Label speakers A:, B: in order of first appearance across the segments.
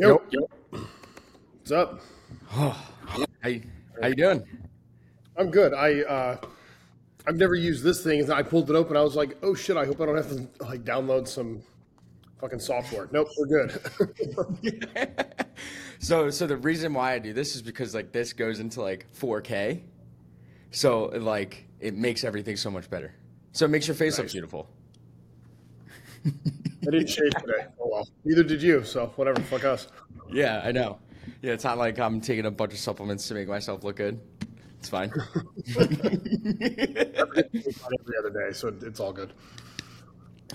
A: Yo, yo. What's up?
B: how, you- how you doing?
A: I'm good. I uh, I've never used this thing, and I pulled it open. I was like, oh shit! I hope I don't have to like download some fucking software. Nope, we're good.
B: So, so the reason why I do this is because like this goes into like 4K, so like it makes everything so much better. So it makes your face look beautiful.
A: I didn't shave today. Oh well. Neither did you. So whatever. Fuck us.
B: Yeah, I know. Yeah, it's not like I'm taking a bunch of supplements to make myself look good. It's fine.
A: Every other day, so it's all good.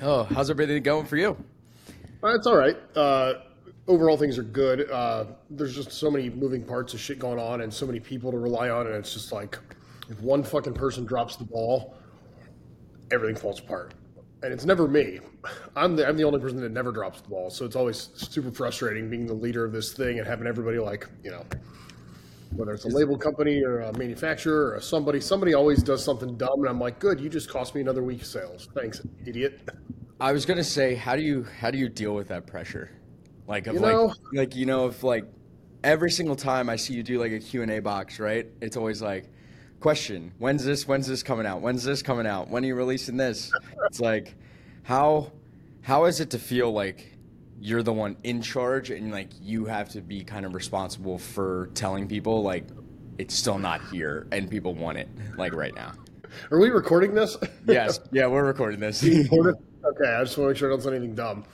B: oh, how's everything going for you?
A: Uh, it's all right. Uh, overall, things are good. Uh, there's just so many moving parts of shit going on, and so many people to rely on, and it's just like if one fucking person drops the ball, everything falls apart. And it's never me. I'm the I'm the only person that never drops the ball, so it's always super frustrating being the leader of this thing and having everybody like you know. Whether it's a label company or a manufacturer or somebody, somebody always does something dumb, and I'm like, "Good, you just cost me another week of sales. Thanks, idiot."
B: I was gonna say, how do you how do you deal with that pressure? Like, of
A: You
B: like, like you know, if like every single time I see you do like a Q and A box, right? It's always like, question: When's this? When's this coming out? When's this coming out? When are you releasing this? It's like, how how is it to feel like you're the one in charge and like you have to be kind of responsible for telling people like it's still not here and people want it like right now.
A: Are we recording this?
B: Yes, yeah, we're recording this.
A: Okay, I just want to make sure I don't say anything dumb.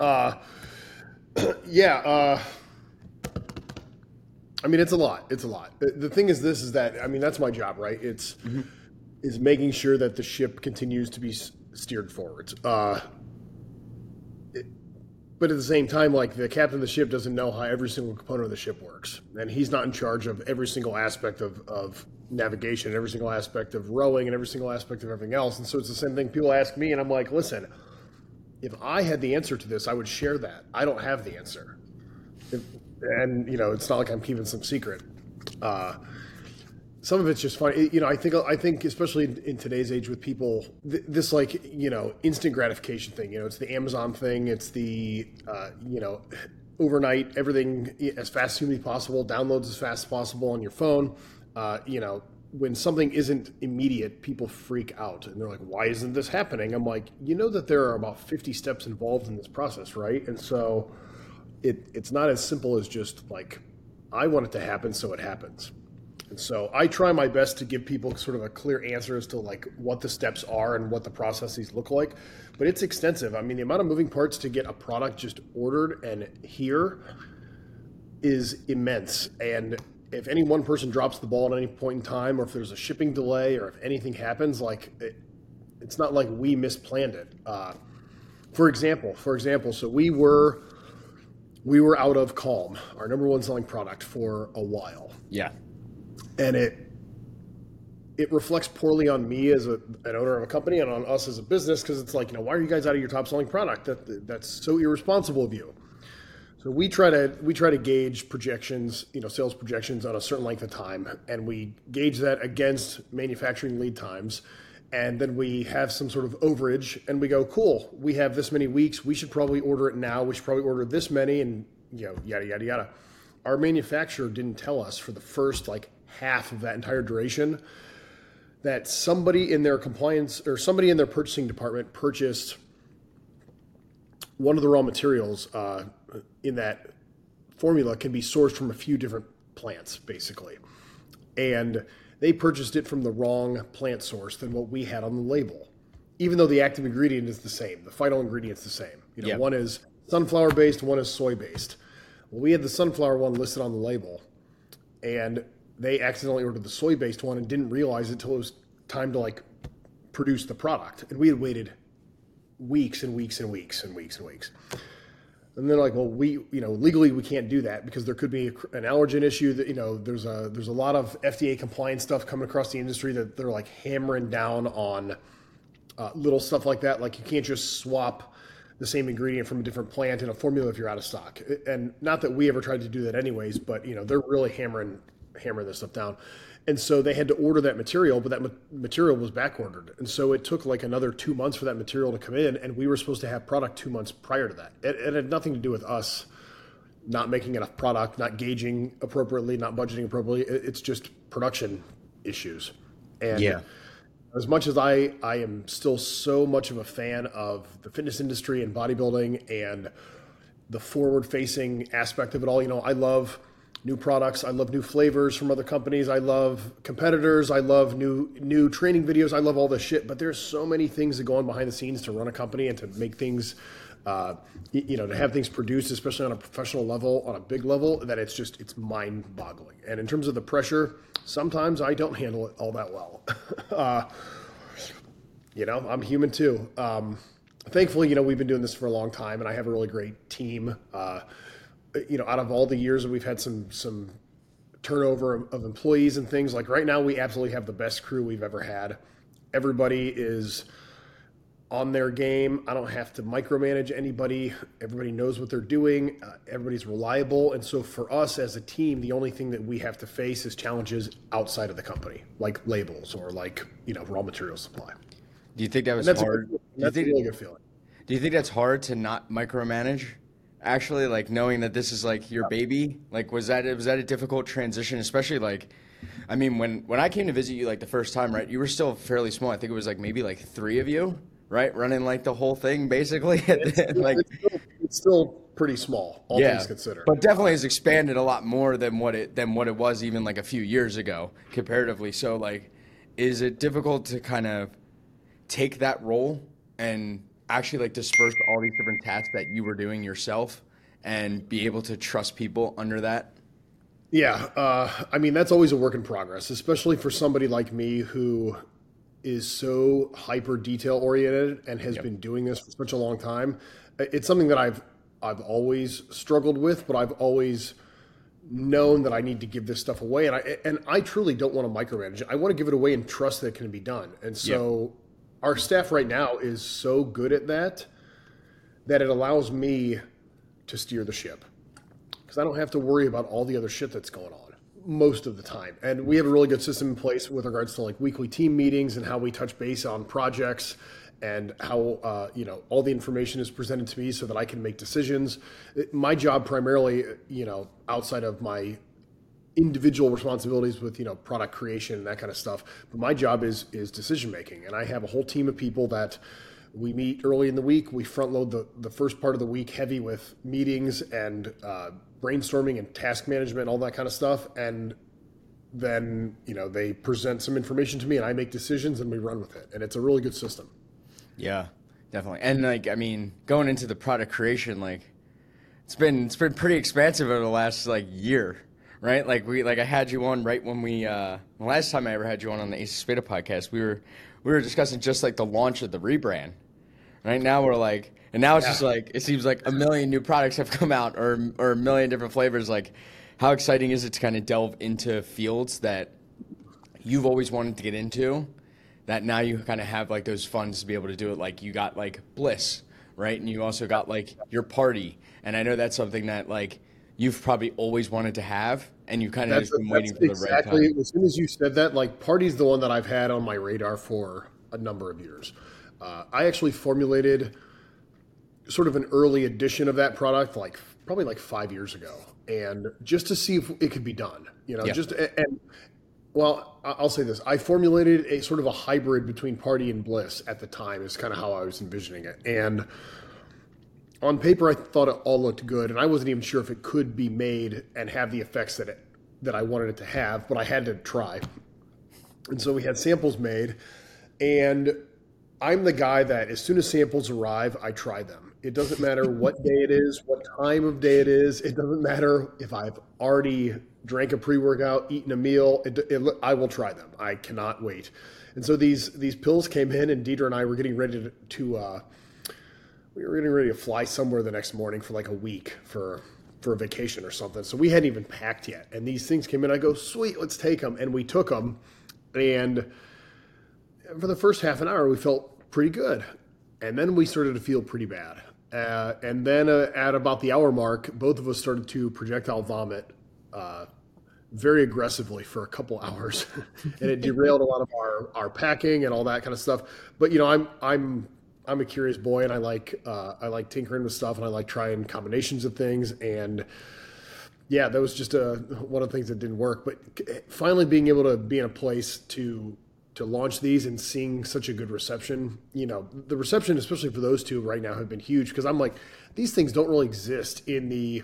A: Uh, yeah, uh, I mean, it's a lot. It's a lot. The, thing is, this is that I mean, that's my job, right? It's is making sure that the ship continues to be steered forwards. Uh, it- but at the same time, like the captain of the ship doesn't know how every single component of the ship works, and he's not in charge of every single aspect of, of navigation, every single aspect of rowing, and every single aspect of everything else. And so it's the same thing. People ask me, and I'm like, listen, if I had the answer to this, I would share that. I don't have the answer, If- and you know, it's not like I'm keeping some secret. Uh, some of it's just fun. You know, I think I think especially in, in today's age with people, th- this like you know instant gratification thing. You know, it's the Amazon thing. It's the uh, you know overnight everything as fast as humanly possible, downloads as fast as possible on your phone. Uh, you know, when something isn't immediate, people freak out and they're like, "Why isn't this happening?" I'm like, you know that there are about 50 steps involved in this process, right? And so it it's not as simple as just like I want it to happen, so it happens. And so I try my best to give people sort of a clear answer as to like what the steps are and what the processes look like. But it's extensive. I mean, the amount of moving parts to get a product just ordered and here is immense. And if any one person drops the ball at any point in time, or if there's a shipping delay, or if anything happens, like it, it's not like we misplanned it. Uh, for example, for example, so we were we were out of Calm, our number one selling product, for a while.
B: Yeah.
A: and it it reflects poorly on me as a, an owner of a company and on us as a business because it's like you know why are you guys out of your top selling product? That that's so irresponsible of you. So we try to we try to gauge projections you know sales projections on a certain length of time and we gauge that against manufacturing lead times and then we have some sort of overage and we go cool we have this many weeks. We should probably order it now. We should probably order this many and you know yada yada yada. Our manufacturer didn't tell us for the first like half of that entire duration that somebody in their compliance or somebody in their purchasing department purchased one of the raw materials uh, in that formula can be sourced from a few different plants basically. And they purchased it from the wrong plant source than what we had on the label even though the active ingredient is the same. The final ingredient's the same. You know
B: Yeah.
A: one is sunflower based one is soy based well we had the sunflower one listed on the label and they accidentally ordered the soy based one and didn't realize it until it was time to like produce the product. And we had waited weeks and weeks and weeks and weeks and weeks and they're like well we you know legally we can't do that because there could be an allergen issue that you know there's a there's a lot of fda compliance stuff coming across the industry that they're like hammering down on uh, little stuff like that. Like you can't just swap the same ingredient from a different plant in a formula if you're out of stock. And not that we ever tried to do that anyways but you know they're really hammering hammering this stuff down and so they had to order that material but that ma- material was back ordered and so it took like another two months for that material to come in and we were supposed to have product two months prior to that it, it had nothing to do with us not making enough product, not gauging appropriately, not budgeting appropriately. It's just production issues. And
B: yeah.
A: as much as I, I am still so much of a fan of the fitness industry and bodybuilding and the forward facing aspect of it all, you know, I love new products. I love new flavors from other companies. I love competitors. I love new new training videos. I love all this shit. But there's so many things that go on behind the scenes to run a company and to make things, uh, you know, to have things produced, especially on a professional level, on a big level, that it's just it's mind boggling. And in terms of the pressure, sometimes I don't handle it all that well. uh, you know, I'm human too. Um, thankfully, you know, we've been doing this for a long time, and I have a really great team. Uh, you know, out of all the years that we've had some some turnover of, of employees and things, like right now we absolutely have the best crew we've ever had. Everybody is on their game. I don't have to micromanage anybody. Everybody knows what they're doing. Uh, everybody's reliable. And so for us as a team, the only thing that we have to face is challenges outside of the company, like labels or like, you know, raw material supply.
B: Do you think that was that's hard?
A: A, that's
B: think,
A: a really good feeling.
B: Do you think that's hard to not micromanage? Actually like knowing that this is like your baby like was that was that a difficult transition especially like i mean when when i came to visit you like the first time right you were still fairly small. I think it was like maybe like three of you right running like the whole thing basically.
A: It's, like it's still, it's still, pretty small all yeah, things considered.
B: But definitely has expanded a lot more than what it than what it was even like a few years ago comparatively. So like is it difficult to kind of take that role and actually like disperse all these different tasks that you were doing yourself and be able to trust people under that?
A: Yeah, uh, I mean that's always a work in progress, especially for somebody like me who is so hyper detail oriented and has yep. been doing this for such a long time. It's something that I've I've always struggled with, but I've always known that I need to give this stuff away, and I and I truly don't want to micromanage it. I want to give it away and trust that it can be done. And so our staff right now is so good at that that it allows me to steer the ship because I don't have to worry about all the other shit that's going on most of the time. And we have a really good system in place with regards to like weekly team meetings and how we touch base on projects and how uh, you know all the information is presented to me so that I can make decisions. My job primarily, you know, outside of my individual responsibilities with you know product creation and that kind of stuff but my job is is decision making and i have a whole team of people that we meet early in the week we front load the, the first part of the week heavy with meetings and uh, brainstorming and task management all that kind of stuff and then you know they present some information to me and i make decisions and we run with it and it's a really good system.
B: Yeah definitely and like i mean going into the product creation like it's been it's been pretty expansive over the last like year right? Like we like I had you on right when we uh, the last time I ever had you on on the Ace Spada podcast. We were we were discussing just like the launch of the rebrand. Right now we're like, and now it's yeah. just like it seems like a million new products have come out, or or a million different flavors. Like, how exciting is it to kind of delve into fields that you've always wanted to get into? That now you kind of have like those funds to be able to do it. Like you got like Bliss, right, and you also got like your party, and I know that's something that like you've probably always wanted to have, and you kind of just been waiting for the exactly, right time.
A: As soon as you said that, like Party's the one that I've had on my radar for a number of years. Uh, I actually formulated sort of an early edition of that product, like probably like five years ago, and just to see if it could be done. You know, yeah. just and well, I'll say this: I formulated a sort of a hybrid between Party and Bliss at the time. Is kind of how I was envisioning it, and on paper, I thought it all looked good, and I wasn't even sure if it could be made and have the effects that it that I wanted it to have, but I had to try. And so we had samples made, and I'm the guy that as soon as samples arrive, I try them. It doesn't matter what day it is, what time of day it is. It doesn't matter if I've already drank a pre-workout, eaten a meal. It, it, I will try them. I cannot wait. And so these these pills came in, and Deidre and I were getting ready to, to uh, we were getting ready to fly somewhere the next morning for like a week for for a vacation or something. So we hadn't even packed yet, and these things came in. I go, sweet, let's take them, and we took them, and for the first half an hour, we felt pretty good, and then we started to feel pretty bad. Uh, and then uh, at about the hour mark, both of us started to projectile vomit uh, very aggressively for a couple hours, and it derailed a lot of our, our packing and all that kind of stuff. But you know, I'm I'm I'm a curious boy, and I like uh, I like tinkering with stuff, and I like trying combinations of things. And yeah, that was just a, one of the things that didn't work. But finally, being able to be in a place to to launch these and seeing such a good reception, you know, the reception, especially for those two right now, have been huge because I'm like, these things don't really exist in the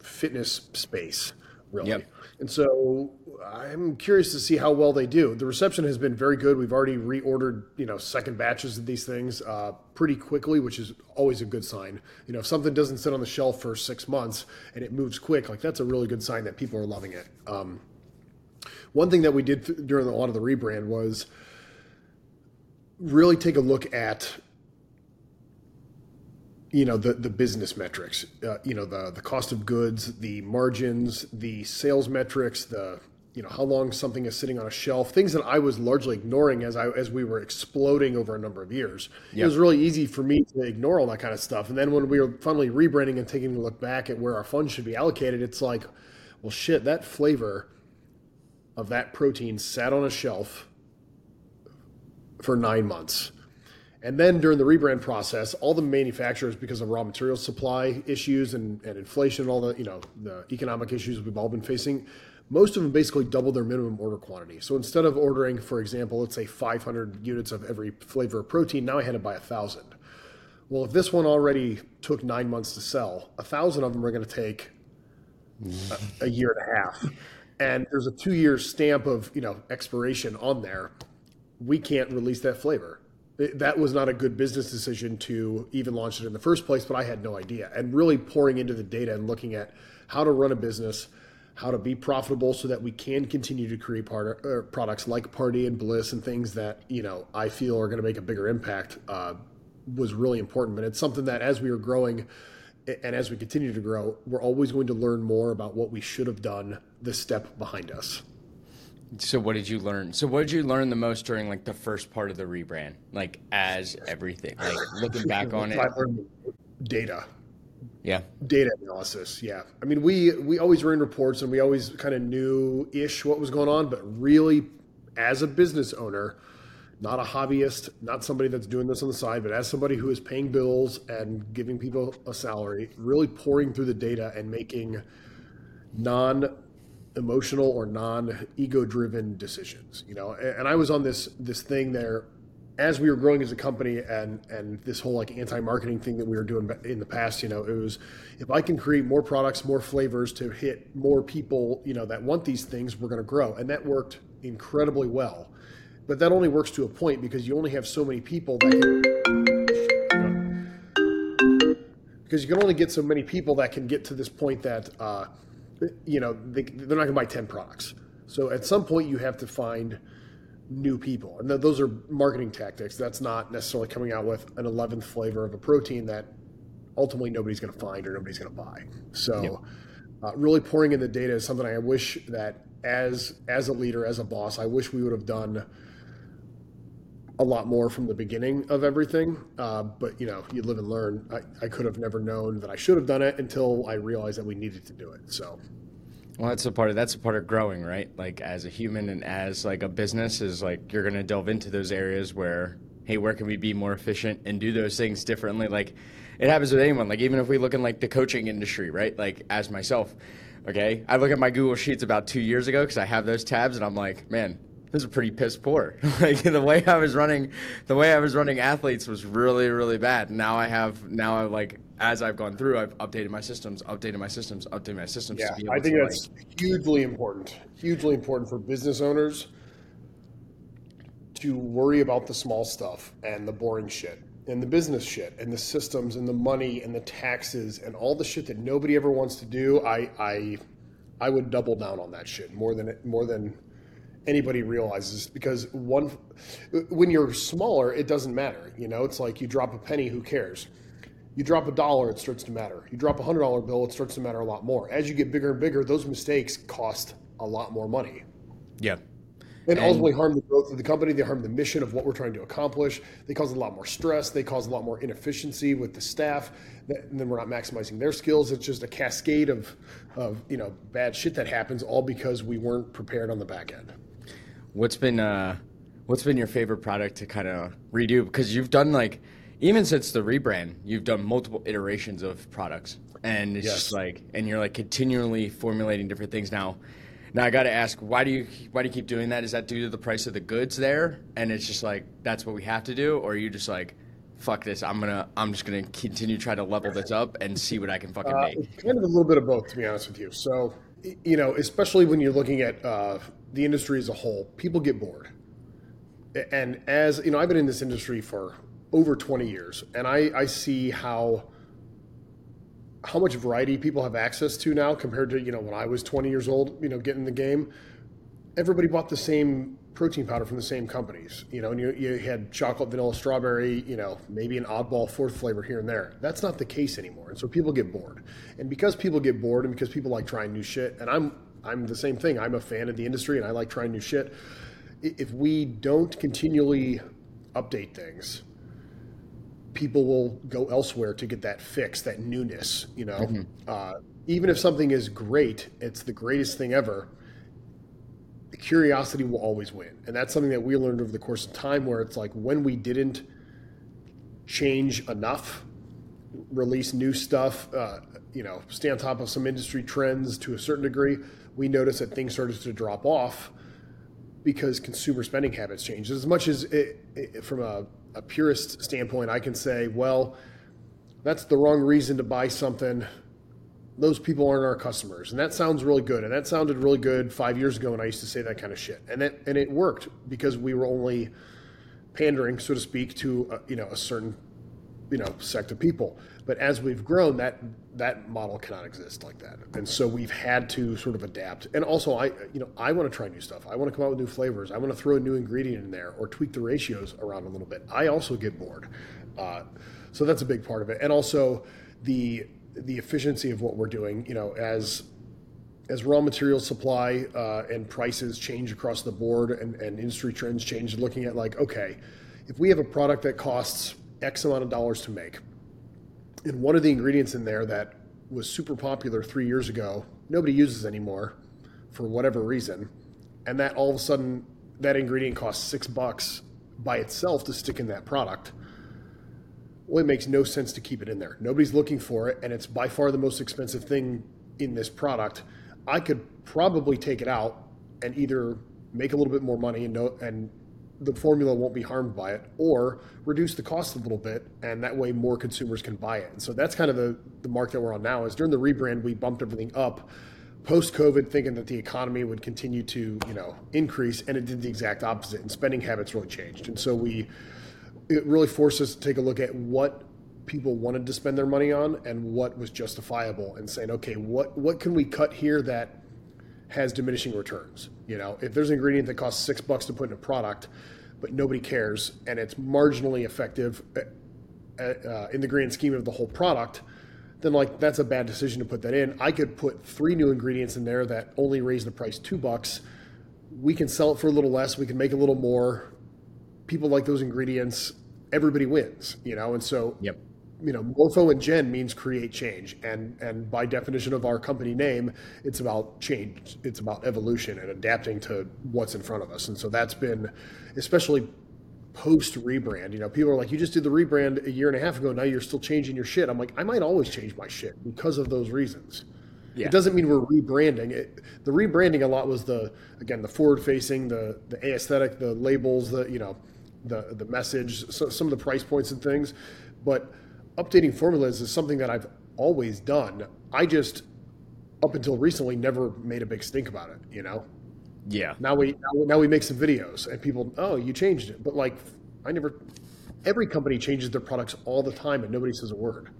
A: fitness space, really. Yep. And so I'm curious to see how well they do. The reception has been very good. We've already reordered, you know, second batches of these things uh, pretty quickly, which is always a good sign. You know, if something doesn't sit on the shelf for six months and it moves quick, like that's a really good sign that people are loving it. Um, one thing that we did th- during a lot of the rebrand was really take a look at you know the the business metrics uh, you know the the cost of goods the margins the sales metrics the you know how long something is sitting on a shelf things that i was largely ignoring as i as we were exploding over a number of years. It was really easy for me to ignore all that kind of stuff. And then when we were finally rebranding and taking a look back at where our funds should be allocated it's like well shit that flavor of that protein sat on a shelf for nine months and then during the rebrand process, all the manufacturers, because of raw material supply issues and, and inflation and all the you know the economic issues we've all been facing, most of them basically doubled their minimum order quantity. So instead of ordering, for example, let's say 500 units of every flavor of protein, now I had to buy a thousand. Well, if this one already took nine months to sell, a thousand of them are going to take a, a year and a half, and there's a two-year stamp of you know expiration on there. We can't release that flavor that was not a good business decision to even launch it in the first place, but I had no idea. And really pouring into the data and looking at how to run a business, how to be profitable so that we can continue to create part, uh, products like Party and Bliss and things that, you know, I feel are going to make a bigger impact uh, was really important. But it's something that as we are growing and as we continue to grow, we're always going to learn more about what we should have done this step behind us.
B: So what did you learn? So what did you learn the most during like the first part of the rebrand? Like as everything, like looking back on it.
A: Data.
B: Yeah.
A: Data analysis. Yeah. I mean, we we always ran reports and we always kind of knew ish what was going on, but really, as a business owner, not a hobbyist, not somebody that's doing this on the side, but as somebody who is paying bills and giving people a salary, really pouring through the data and making non emotional or non ego driven decisions you know? And i was on this this thing there as we were growing as a company and and this whole like anti-marketing thing that we were doing in the past you know it was if i can create more products more flavors to hit more people you know that want these things we're going to grow. And that worked incredibly well. But that only works to a point because you only have so many people that can, because you can only get so many people that can get to this point that uh, you know, they, they're not going to buy 10 products. So at some point, you have to find new people. And th- those are marketing tactics. That's not necessarily coming out with an 11th flavor of a protein that ultimately nobody's going to find or nobody's going to buy. So, yep. uh, really pouring in the data is something I wish that as as a leader, as a boss, I wish we would have done a lot more from the beginning of everything. Uh, but you know, you live and learn. I, I could have never known that I should have done it until I realized that we needed to do it. So.
B: Well, that's a part of that's a part of growing, right? Like as a human and as like a business is like you're gonna delve into those areas where, hey, where can we be more efficient and do those things differently? Like it happens with anyone. Like even if we look in like the coaching industry, right? Like as myself, okay, I look at my Google Sheets about two years ago because I have those tabs and I'm like, man, this is pretty piss poor. like the way I was running, the way I was running athletes was really, really bad. Now I have, now I like, as I've gone through, I've updated my systems, updated my systems, updated my systems.
A: Yeah, I think that's like, hugely important. Hugely important for business owners to worry about the small stuff and the boring shit and the business shit and the systems and the money and the taxes and all the shit that nobody ever wants to do. I, I, I would double down on that shit more than more than anybody realizes because one when you're smaller it doesn't matter you know? It's like you drop a penny who cares? You drop a dollar it starts to matter. You drop a hundred dollar bill it starts to matter a lot more. As you get bigger and bigger those mistakes cost a lot more money.
B: Yeah.
A: And, and ultimately harm the growth of the company they harm the mission of what we're trying to accomplish. They cause a lot more stress they cause a lot more inefficiency with the staff and then we're not maximizing their skills. It's just a cascade of of you know bad shit that happens all because we weren't prepared on the back end
B: What's been uh, what's been your favorite product to kind of redo? Because you've done like even since the rebrand, you've done multiple iterations of products. and it's
A: Yes.
B: just like and you're like continually formulating different things now now i got to ask why do you why do you keep doing that is that due to the price of the goods there and it's just like that's what we have to do or are you just like fuck this i'm gonna i'm just gonna continue try to level this up and see what i can fucking
A: Uh,
B: make
A: kind of a little bit of both, to be honest with you. So, you know, especially when you're looking at uh, the industry as a whole, people get bored. And as you know, I've been in this industry for over 20 years, and I, I see how how much variety people have access to now compared to you know when I was 20 years old. You know, getting the game, everybody bought the same protein powder from the same companies. You know, and you, you had chocolate, vanilla, strawberry. You know, maybe an oddball fourth flavor here and there. That's not the case anymore, and so people get bored. And because people get bored, and because people like trying new shit, and I'm I'm the same thing. I'm a fan of the industry, and I like trying new shit. If we don't continually update things, people will go elsewhere to get that fix, that newness. You know, uh, even if something is great, it's the greatest thing ever. Curiosity will always win, and that's something that we learned over the course of time. Where it's like when we didn't change enough, release new stuff, uh, you know, stay on top of some industry trends to a certain degree, we noticed that things started to drop off because consumer spending habits changed. As much as it, it, from a, a purist standpoint, I can say, well, that's the wrong reason to buy something. Those people aren't our customers, and that sounds really good. And that sounded really good five years ago when I used to say that kind of shit, and it and it worked because we were only pandering, so to speak, to uh, you know a certain you know sect of people. But as we've grown, that that model cannot exist like that, and so we've had to sort of adapt. And also, I you know I want to try new stuff. I want to come out with new flavors. I want to throw a new ingredient in there or tweak the ratios around a little bit. I also get bored, uh, so that's a big part of it. And also the the efficiency of what we're doing. You know, as as raw material supply uh, and prices change across the board and, and industry trends change, looking at like, okay, if we have a product that costs X amount of dollars to make, and one of the ingredients in there that was super popular three years ago, nobody uses anymore for whatever reason, and that all of a sudden that ingredient costs six bucks by itself to stick in that product. Well, it makes no sense to keep it in there. Nobody's looking for it, and it's by far the most expensive thing in this product. I could probably take it out and either make a little bit more money and and the formula won't be harmed by it, or reduce the cost a little bit, and that way more consumers can buy it. And so that's kind of the, the mark that we're on now. Is during the rebrand we bumped everything up post COVID, thinking that the economy would continue to you know increase, and it did the exact opposite, and spending habits really changed. And so we it really forced us to take a look at what people wanted to spend their money on and what was justifiable and saying okay what what can we cut here that has diminishing returns. You know if there's an ingredient that costs six bucks to put in a product but nobody cares and it's marginally effective uh, uh, in the grand scheme of the whole product then like that's a bad decision to put that in. I could put three new ingredients in there that only raise the price two bucks. We can sell it for a little less. We can make a little more. People like those ingredients, everybody wins, you know. And so,
B: Yep.
A: You know, Morpho and Gen means create change, and and by definition of our company name, it's about change. It's about evolution and adapting to what's in front of us. And so that's been, especially post rebrand. You know, people are like, you just did the rebrand a year and a half ago. Now you're still changing your shit. I'm like, I might always change my shit because of those reasons.
B: Yeah.
A: It doesn't mean we're rebranding. It, the rebranding a lot was the again the forward facing, the the aesthetic, the labels, the you know, the the message, so, some of the price points and things. But updating formulas is something that I've always done. I just up until recently never made a big stink about it. You know.
B: Yeah.
A: Now we now, now we make some videos and people, oh, you changed it, but like I never. Every company changes their products all the time and nobody says a word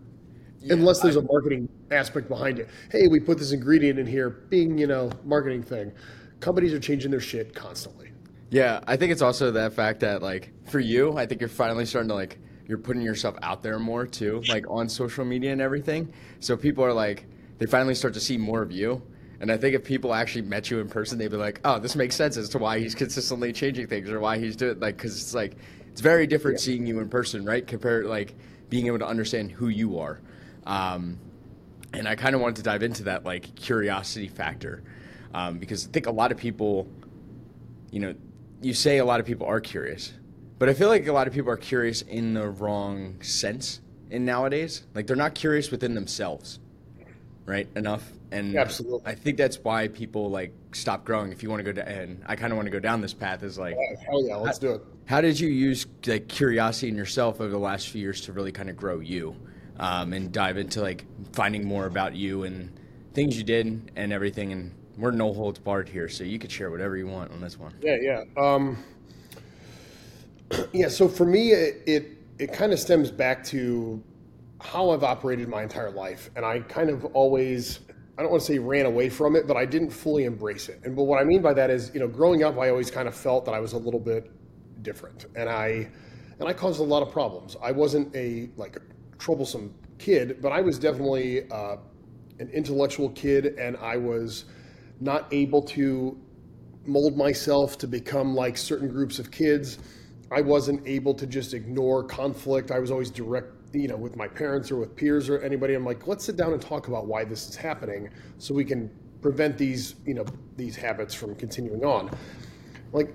A: unless there's a marketing aspect behind it. Hey, we put this ingredient in here, being you know marketing thing. Companies are changing their shit constantly.
B: Yeah, I think it's also that fact that like for you, I think you're finally starting to like you're putting yourself out there more too, like on social media and everything. So people are like they finally start to see more of you. And I think if people actually met you in person, they'd be like, "Oh, this makes sense as to why he's consistently changing things or why he's doing like because it's like it's very different seeing you in person, right? Compared like being able to understand who you are. Um, and I kind of wanted to dive into that like curiosity factor um, because I think a lot of people, you know, you say a lot of people are curious, but I feel like a lot of people are curious in the wrong sense in nowadays. Like they're not curious within themselves. right enough and
A: Absolutely.
B: i think that's why people like stop growing if you want to go down and i kind of want to go down this path is like
A: Hell yeah, let's do it.
B: how did you use like curiosity in yourself over the last few years to really kind of grow you um, and dive into like finding more about you and things you did and everything and we're no holds barred here so you could share whatever you want on this one
A: Yeah, yeah. Um, yeah, so for me, it, it, it kind of stems back to how I've operated my entire life. And I kind of always, I don't want to say ran away from it, but I didn't fully embrace it. And but what I mean by that is, you know, growing up, I always kind of felt that I was a little bit different. And I, and I caused a lot of problems. I wasn't a like troublesome kid, but I was definitely uh, an intellectual kid, and I was not able to mold myself to become like certain groups of kids. I wasn't able to just ignore conflict. I was always direct, you know, with my parents or with peers or anybody. I'm like, let's sit down and talk about why this is happening so we can prevent these, you know, these habits from continuing on. Like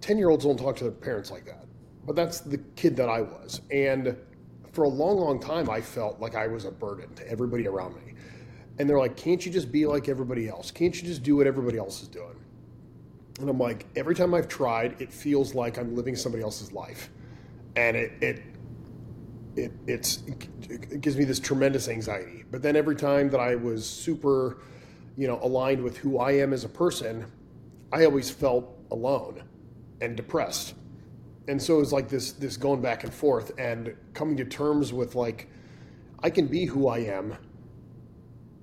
A: 10 year olds don't talk to their parents like that. But that's the kid that I was. And for a long, long time, I felt like I was a burden to everybody around me. And they're like, can't you just be like everybody else? Can't you just do what everybody else is doing? And I'm like, every time I've tried, it feels like I'm living somebody else's life. And it, it, it, it's, it gives me this tremendous anxiety. But then every time that I was super, you know, aligned with who I am as a person, I always felt alone and depressed. And so it was like this, this going back and forth and coming to terms with like, I can be who I am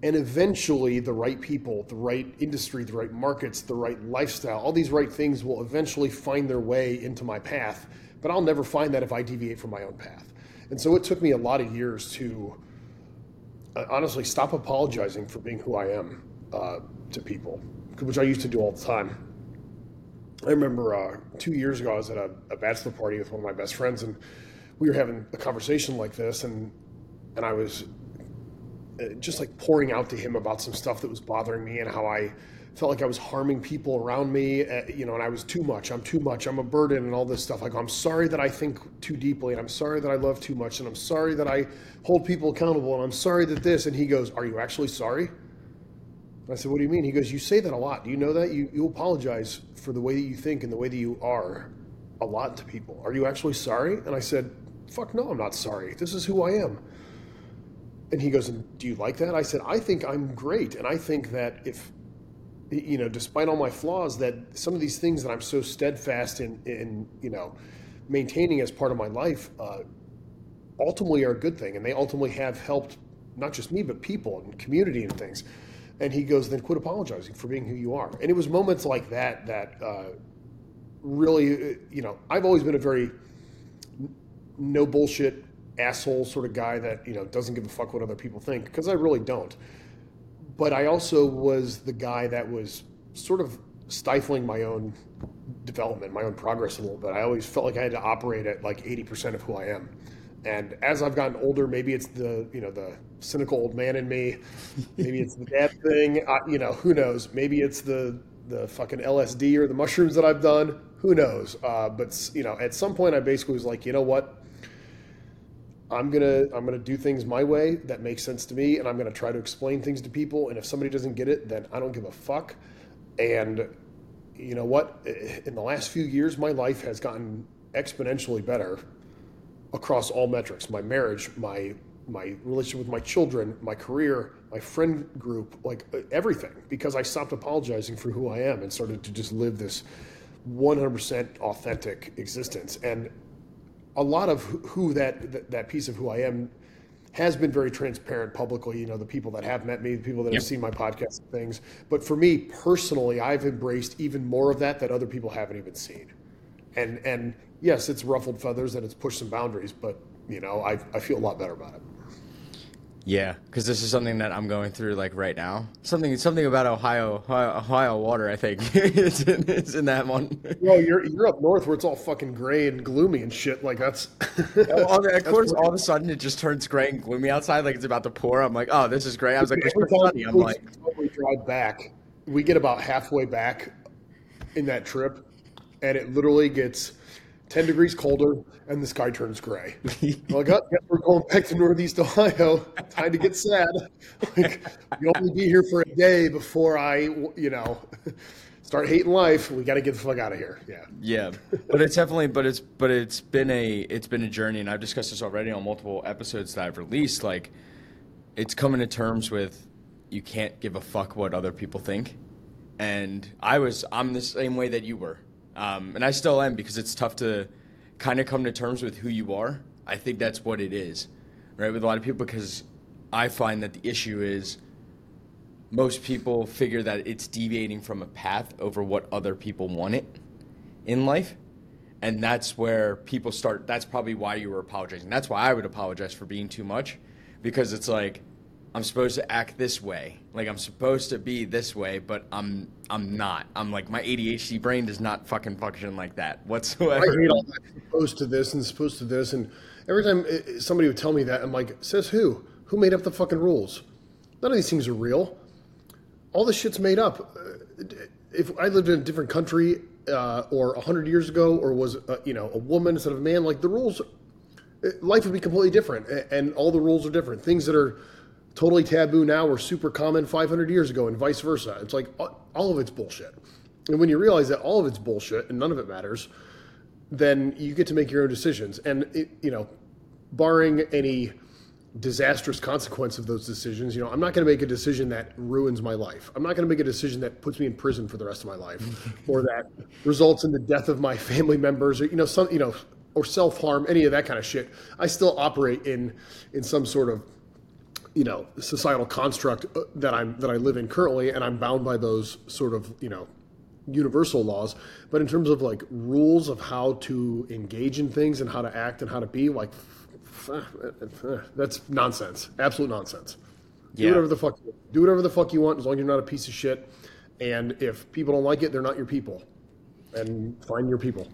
A: and eventually the right people the right industry the right markets the right lifestyle all these right things will eventually find their way into my path. But i'll never find that if i deviate from my own path. And so it took me a lot of years to uh, honestly stop apologizing for being who i am uh, to people which i used to do all the time. I remember uh, two years ago i was at a, a bachelor party with one of my best friends and we were having a conversation like this and and i was just like pouring out to him about some stuff that was bothering me and how I felt like I was harming people around me, uh, you know, and I was too much. I'm too much. I'm a burden and all this stuff. Go, I'm sorry that I think too deeply, and I'm sorry that I love too much, and I'm sorry that I hold people accountable, and I'm sorry that this. And he goes, Are you actually sorry? I said, What do you mean? He goes, You say that a lot. Do you know that? You, you apologize for the way that you think and the way that you are a lot to people. Are you actually sorry? And I said, Fuck no, I'm not sorry. This is who I am. And he goes, Do you like that? I said, I think I'm great. And I think that if, you know, despite all my flaws, that some of these things that I'm so steadfast in, in you know, maintaining as part of my life uh, ultimately are a good thing. And they ultimately have helped not just me, but people and community and things. And he goes, Then quit apologizing for being who you are. And it was moments like that that uh, really, you know, I've always been a very no bullshit asshole sort of guy that you know doesn't give a fuck what other people think because I really don't. But I also was the guy that was sort of stifling my own development, my own progress a little bit. I always felt like I had to operate at like 80% of who I am. And as I've gotten older, maybe it's the you know the cynical old man in me, maybe it's the dad thing. I, you know, who knows? Maybe it's the the fucking LSD or the mushrooms that I've done. Who knows? Uh, but you know, at some point, I basically was like, you know what? I'm gonna I'm gonna do things my way that makes sense to me, and I'm gonna try to explain things to people. And if somebody doesn't get it, then I don't give a fuck. And you know what? In the last few years, my life has gotten exponentially better across all metrics: my marriage, my my relationship with my children, my career, my friend group, like everything, because I stopped apologizing for who I am and started to just live this 100% authentic existence. And a lot of who that that piece of who I am has been very transparent publicly. You know, the people that have met me, the people that
B: Yep.
A: have seen my podcast and things. But for me personally, I've embraced even more of that that other people haven't even seen. And and yes, it's ruffled feathers and it's pushed some boundaries, but you know, I I feel a lot better about it.
B: Yeah, because this is something that I'm going through like right now. Something something about Ohio Ohio, Ohio water. I think it's, in, it's in that one.
A: Well, you're you're up north where it's all fucking gray and gloomy and shit. Like that's.
B: all, of course, all of a sudden it just turns gray and gloomy outside, like it's about to pour. I'm like, oh, this is great. I was like, it's
A: Every time
B: sunny. I'm like,
A: we drive back, we get about halfway back in that trip, and it literally gets 10 degrees colder, and the sky turns gray. like, oh, yeah, we're going back to Northeast Ohio. Time to get sad. like, you'll only be here for a day before I, you know, start hating life. We got to get the fuck out of here. Yeah.
B: Yeah, but it's definitely, but it's, but it's been a, it's been a journey, and I've discussed this already on multiple episodes that I've released. Like, it's coming to terms with you can't give a fuck what other people think, and I was, I'm the same way that you were. Um, and I still am because it's tough to kind of come to terms with who you are. I think that's what it is, right? With a lot of people, because I find that the issue is most people figure that it's deviating from a path over what other people want it in life. And that's where people start. That's probably why you were apologizing. That's why I would apologize for being too much because it's like, I'm supposed to act this way. Like I'm supposed to be this way, but I'm I'm not. I'm like my ADHD brain does not fucking function like that whatsoever.
A: I hate all that supposed to this and supposed to this, and every time eh, eh, somebody would tell me that, I'm like, says who? Who made up the fucking rules? None of these things are real. All this shit's made up. Eh, if I lived in a different country, uh, or hundred years ago, or was uh, you know a woman instead of a man, like the rules, life would be completely different, and all the rules are different. Things that are totally taboo now were super common 500 years ago and vice versa. It's like uh, all of it's bullshit. And when you realize that all of it's bullshit and none of it matters, then you get to make your own decisions. And, it, you know, barring any disastrous consequence of those decisions, you know, I'm not going to make a decision that ruins my life. I'm not going to make a decision that puts me in prison for the rest of my life or that results in the death of my family members or, you know, some, you know, or self harm, any of that kind of shit. I still operate in, in some sort of you know societal construct uh, that I'm that I live in currently, and I'm bound by those sort of you know universal laws. But in terms of like rules of how to engage in things and how to act and how to be, like that's nonsense, absolute nonsense. Do whatever the fuck do whatever the fuck you want as long as you're not a piece of shit. And if people don't like it, they're not your people. And find your people.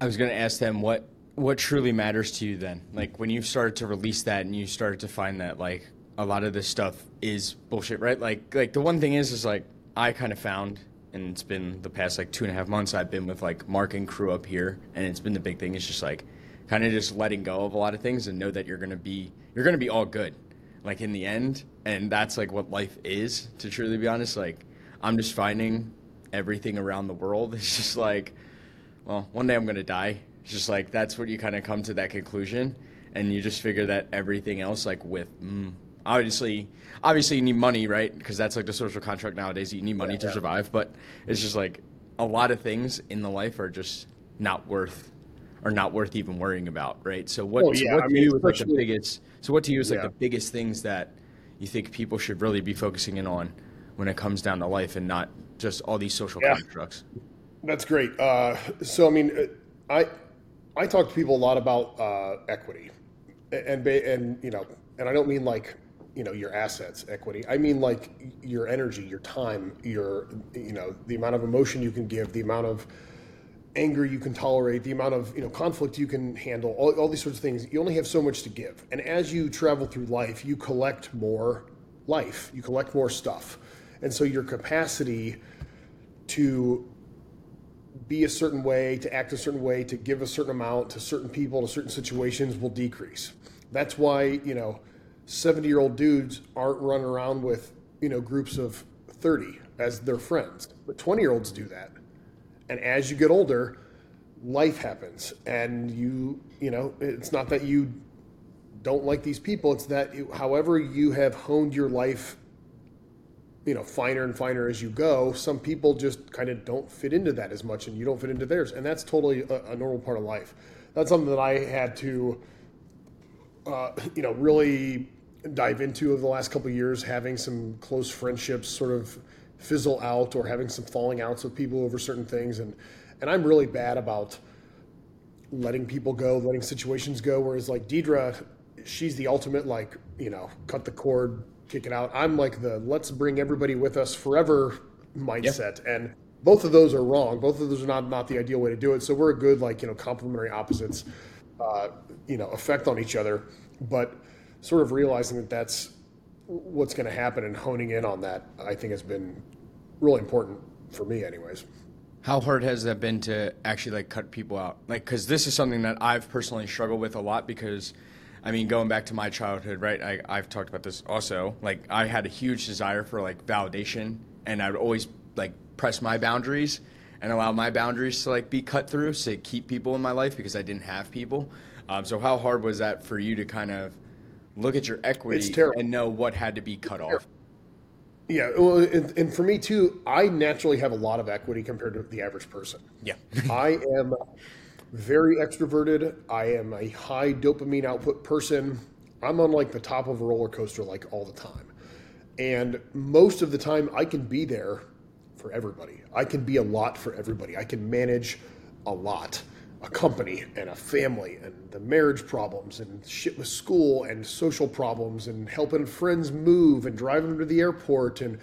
B: I was going to ask them what what truly matters to you then like when you started to release that and you started to find that like a lot of this stuff is bullshit, right? Like, like the one thing is, is like I kind of found, and it's been the past like two and a half months I've been with like Mark and crew up here, and it's been the big thing. It's just like kind of just letting go of a lot of things and know that you're gonna be you're gonna be all good, like in the end, and that's like what life is. To truly be honest, like I'm just finding everything around the world. is just like, well, one day I'm gonna die. It's just like that's what you kind of come to that conclusion, and you just figure that everything else, like with mm, obviously obviously you need money right? Because that's like the social contract nowadays you need money yeah, to yeah. survive. But it's just like a lot of things in the life are just not worth or not worth even worrying about right? So what, well, yeah, so what I to mean, you is like the biggest so what to you is like the biggest things that you think people should really be focusing in on when it comes down to life and not just all these social constructs?
A: That's great. Uh, so i mean i i talk to people a lot about uh, equity. And and you know and i don't mean like you know your assets equity. I mean like your energy your time your you know the amount of emotion you can give the amount of anger you can tolerate the amount of you know conflict you can handle all, all these sorts of things. You only have so much to give. And as you travel through life you collect more life. You collect more stuff. And so your capacity to be a certain way to act a certain way to give a certain amount to certain people to certain situations will decrease. That's why you know 70 year old dudes aren't running around with, you know, groups of 30 as their friends. But 20 year olds do that. And as you get older, life happens. And you, you know, it's not that you don't like these people, it's that you, however you have honed your life, you know, finer and finer as you go, some people just kind of don't fit into that as much and you don't fit into theirs. And that's totally a, a normal part of life. That's something that I had to, uh, you know, really dive into over the last couple years, having some close friendships sort of fizzle out or having some falling outs with people over certain things. And, and I'm really bad about letting people go, letting situations go. Whereas like Deidre, she's the ultimate, like, you know, cut the cord, kick it out. I'm like the let's bring everybody with us forever mindset. Yep. And both of those are wrong. Both of those are not, not the ideal way to do it. So we're a good, like, you know, complementary opposites, uh, you know, effect on each other. But sort of realizing that that's what's going to happen and honing in on that, I think has been really important for me, anyways.
B: How hard has that been to actually like cut people out? Like, because this is something that I've personally struggled with a lot because, I mean, going back to my childhood, right? I, I've talked about this also. Like, I had a huge desire for like validation, and I would always like press my boundaries and allow my boundaries to like be cut through to keep people in my life because I didn't have people. Um, so, how hard was that for you to kind of look at your equity and know what had to be cut off?
A: Yeah, well, and, and, for me too, I naturally have a lot of equity compared to the average person.
B: Yeah,
A: I am very extroverted. I am a high dopamine output person. I'm on like the top of a roller coaster like all the time, and most of the time I can be there for everybody. I can be a lot for everybody. I can manage a lot a company and a family and the marriage problems and shit with school and social problems and helping friends move and driving them to the airport and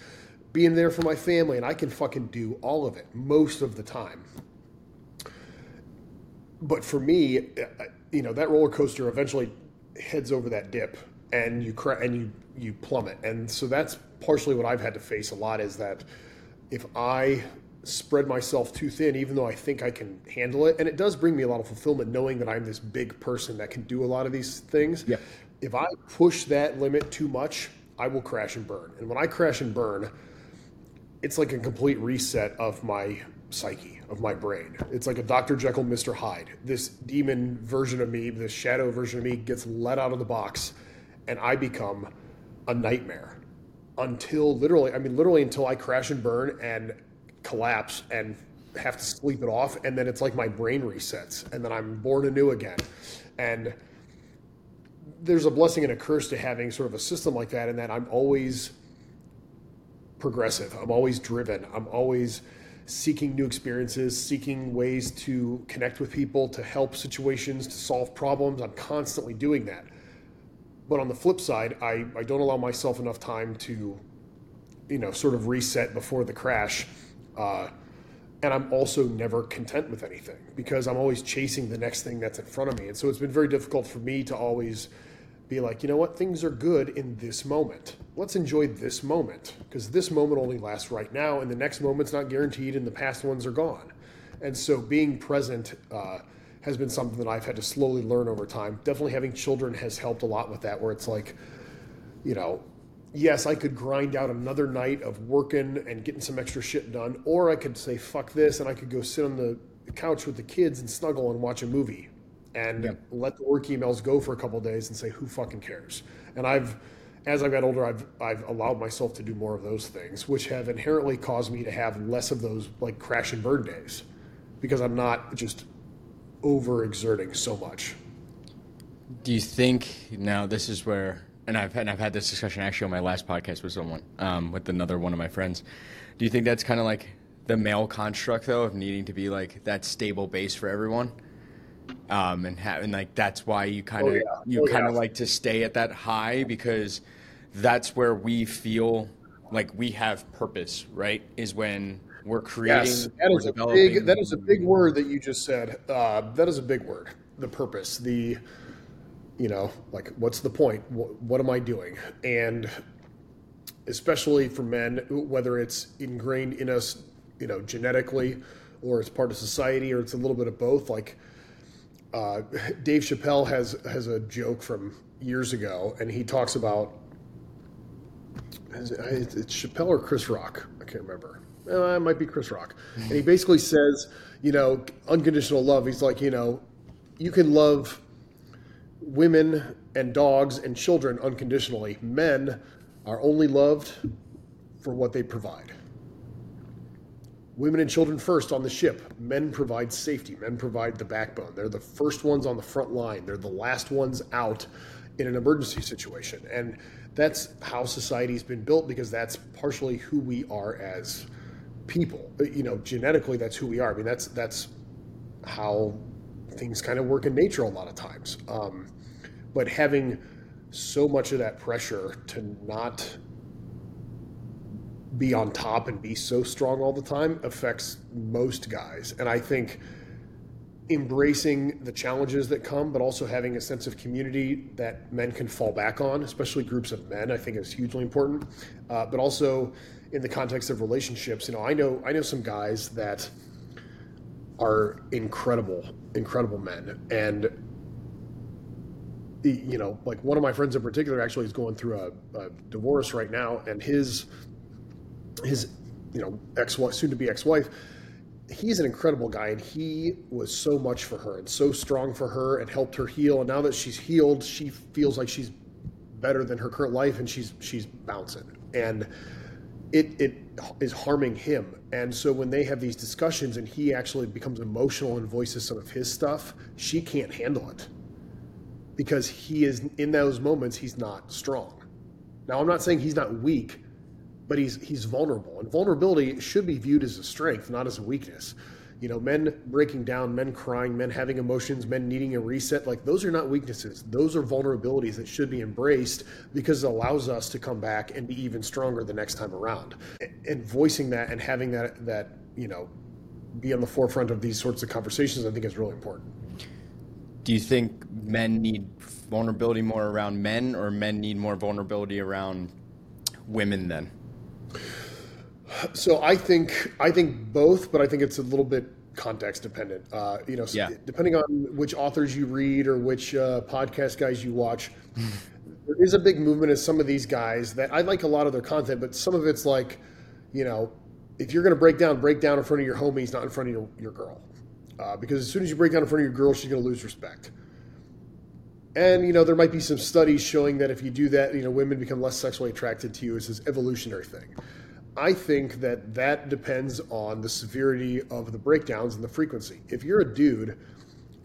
A: being there for my family and I can fucking do all of it most of the time. But for me, uh, you know, that roller coaster eventually heads over that dip and you and you you plummet. And so that's partially what I've had to face a lot is that if I spread myself too thin, even though I think I can handle it. And it does bring me a lot of fulfillment knowing that I'm this big person that can do a lot of these things.
B: Yeah.
A: If I push that limit too much, I will crash and burn. And when I crash and burn, it's like a complete reset of my psyche, of my brain. It's like a Dr. Jekyll, Mr. Hyde. This demon version of me, this shadow version of me gets let out of the box, and I become a nightmare until literally, I mean, literally until I crash and burn and collapse and have to sleep it off and then it's like my brain resets and then I'm born anew again. And there's a blessing and a curse to having sort of a system like that in that I'm always progressive. I'm always driven. I'm always seeking new experiences, seeking ways to connect with people, to help situations, to solve problems. I'm constantly doing that. But on the flip side, I, I don't allow myself enough time to, you know, sort of reset before the crash uh, and I'm also never content with anything because I'm always chasing the next thing that's in front of me. And so it's been very difficult for me to always be like, you know what, things are good in this moment. Let's enjoy this moment because this moment only lasts right now, and the next moment's not guaranteed, and the past ones are gone. And so being present uh, has been something that I've had to slowly learn over time. Definitely having children has helped a lot with that, where it's like, you know, yes, I could grind out another night of working and getting some extra shit done, or I could say fuck this and I could go sit on the couch with the kids and snuggle and watch a movie and yeah. let the work emails go for a couple days and say who fucking cares. And I've as I've got older, I've I've allowed myself to do more of those things, which have inherently caused me to have less of those like crash and burn days, because I'm not just overexerting so much.
B: Do you think now this is where and I've and I've had this discussion actually on my last podcast with someone, um, with another one of my friends. Do you think that's kind of like the male construct though of needing to be like that stable base for everyone? Um, and ha- and like that's why you kind of oh, yeah. you oh, kind of yeah. like to stay at that high because that's where we feel like we have purpose, right? Is when we're creating. Yes,
A: that is a big. That is a big word that you just said. Uh, that is a big word. The purpose. The you know, like what's the point? What, what am I doing? And especially for men, whether it's ingrained in us, you know, genetically, or it's part of society, or it's a little bit of both. Like uh, Dave Chappelle has has a joke from years ago, and he talks about it's Chappelle or Chris Rock. I can't remember. Uh, it might be Chris Rock, and he basically says, you know, unconditional love. He's like, you know, you can love women and dogs and children unconditionally. Men are only loved for what they provide. Women and children first on the ship. Men provide safety. Men provide the backbone. They're the first ones on the front line. They're the last ones out in an emergency situation. And that's how society's been built because that's partially who we are as people. You know, genetically that's who we are. I mean, that's that's how things kind of work in nature a lot of times. Um, but having so much of that pressure to not be on top and be so strong all the time affects most guys. And I think embracing the challenges that come, but also having a sense of community that men can fall back on, especially groups of men, I think is hugely important. Uh, but also in the context of relationships, you know, I know I know some guys that are incredible, incredible men. And, you know, like one of my friends in particular actually is going through a, a divorce right now, and his, his, you know, ex wife, soon to be ex wife, he's an incredible guy and he was so much for her and so strong for her and helped her heal and now that she's healed she feels like she's better than her current life and she's she's bouncing. And it it is harming him. And so when they have these discussions and he actually becomes emotional and voices some of his stuff she can't handle it because he is in those moments he's not strong. Now i'm not saying he's not weak but he's he's vulnerable. And vulnerability should be viewed as a strength not as a weakness. You know men breaking down men crying men having emotions men needing a reset like those are not weaknesses. Those are vulnerabilities that should be embraced because it allows us to come back and be even stronger the next time around. And voicing that and having that that you know be on the forefront of these sorts of conversations i think is really important
B: do you think men need vulnerability more around men or men need more vulnerability around women then
A: so I think I think both, but I think it's a little bit context dependent. Uh, you know,
B: yeah.
A: depending on which authors you read or which uh, podcast guys you watch, there is a big movement of some of these guys that I like a lot of their content, but some of it's like, you know, if you're going to break down, break down in front of your homies, not in front of your, your girl, uh, because as soon as you break down in front of your girl, she's going to lose respect. And you know there might be some studies showing that if you do that, you know women become less sexually attracted to you. It's this evolutionary thing. I think that that depends on the severity of the breakdowns and the frequency. If you're a dude,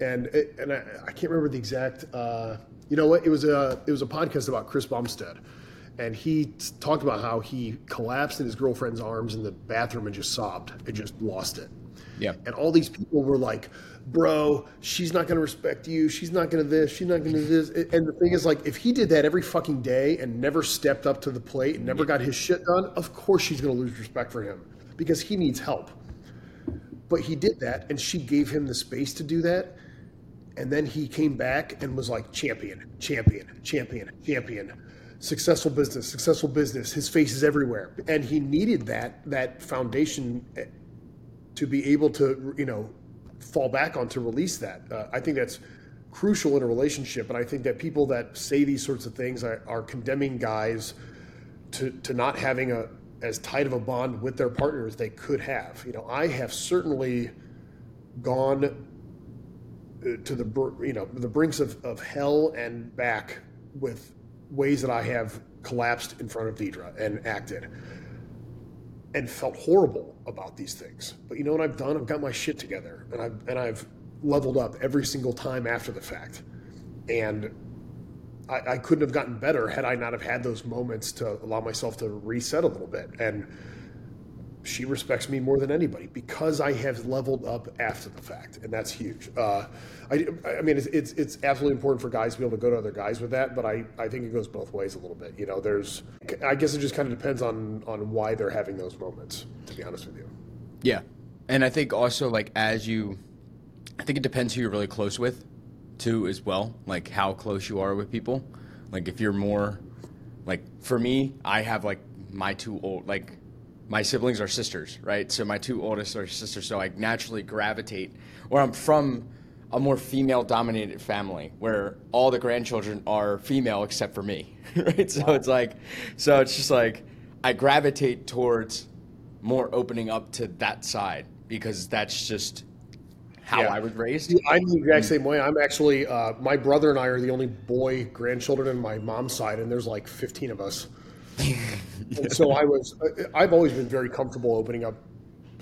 A: and and I, I can't remember the exact, uh, you know what? It was a it was a podcast about Chris Bumstead, and he talked about how he collapsed in his girlfriend's arms in the bathroom and just sobbed and just lost it.
B: Yeah.
A: And all these people were like, bro, she's not going to respect you. She's not going to this. She's not going to this. And the thing is, like, if he did that every fucking day and never stepped up to the plate and never got his shit done, of course she's going to lose respect for him because he needs help. But he did that, and she gave him the space to do that. And then he came back and was like, champion, champion, champion, champion. Successful business, successful business. His face is everywhere. And he needed that that foundation eh, to be able to, you know, fall back on to release that. Uh, I think that's crucial in a relationship, and I think that people that say these sorts of things are, are condemning guys to to not having a as tight of a bond with their partner as they could have. You know, I have certainly gone uh, to the you know the brinks of, of hell and back with ways that I have collapsed in front of Deidre and acted and felt horrible about these things. But you know what I've done? I've got my shit together and I've and I've leveled up every single time after the fact. And I, I couldn't have gotten better had I not have had those moments to allow myself to reset a little bit. And she respects me more than anybody because I have leveled up after the fact, and that's huge. Uh, I, I mean, it's, it's, it's absolutely important for guys to be able to go to other guys with that, but I, I think it goes both ways a little bit. You know, there's I guess it just kind of depends on on why they're having those moments. To be honest with you.
B: Yeah, and I think also like as you, I think it depends who you're really close with, too, as well. Like how close you are with people. Like if you're more, like for me, I have like my two old like my siblings are sisters, right? So my two oldest are sisters, so I naturally gravitate, or I'm from a more female dominated family where all the grandchildren are female except for me, right? So wow. it's like, so it's just like I gravitate towards more opening up to that side because that's just how yeah. I was raised.
A: I'm the exact same way. I'm actually, uh, my brother and I are the only boy grandchildren in my mom's side, and there's like 15 of us. and so I was, I've always been very comfortable opening up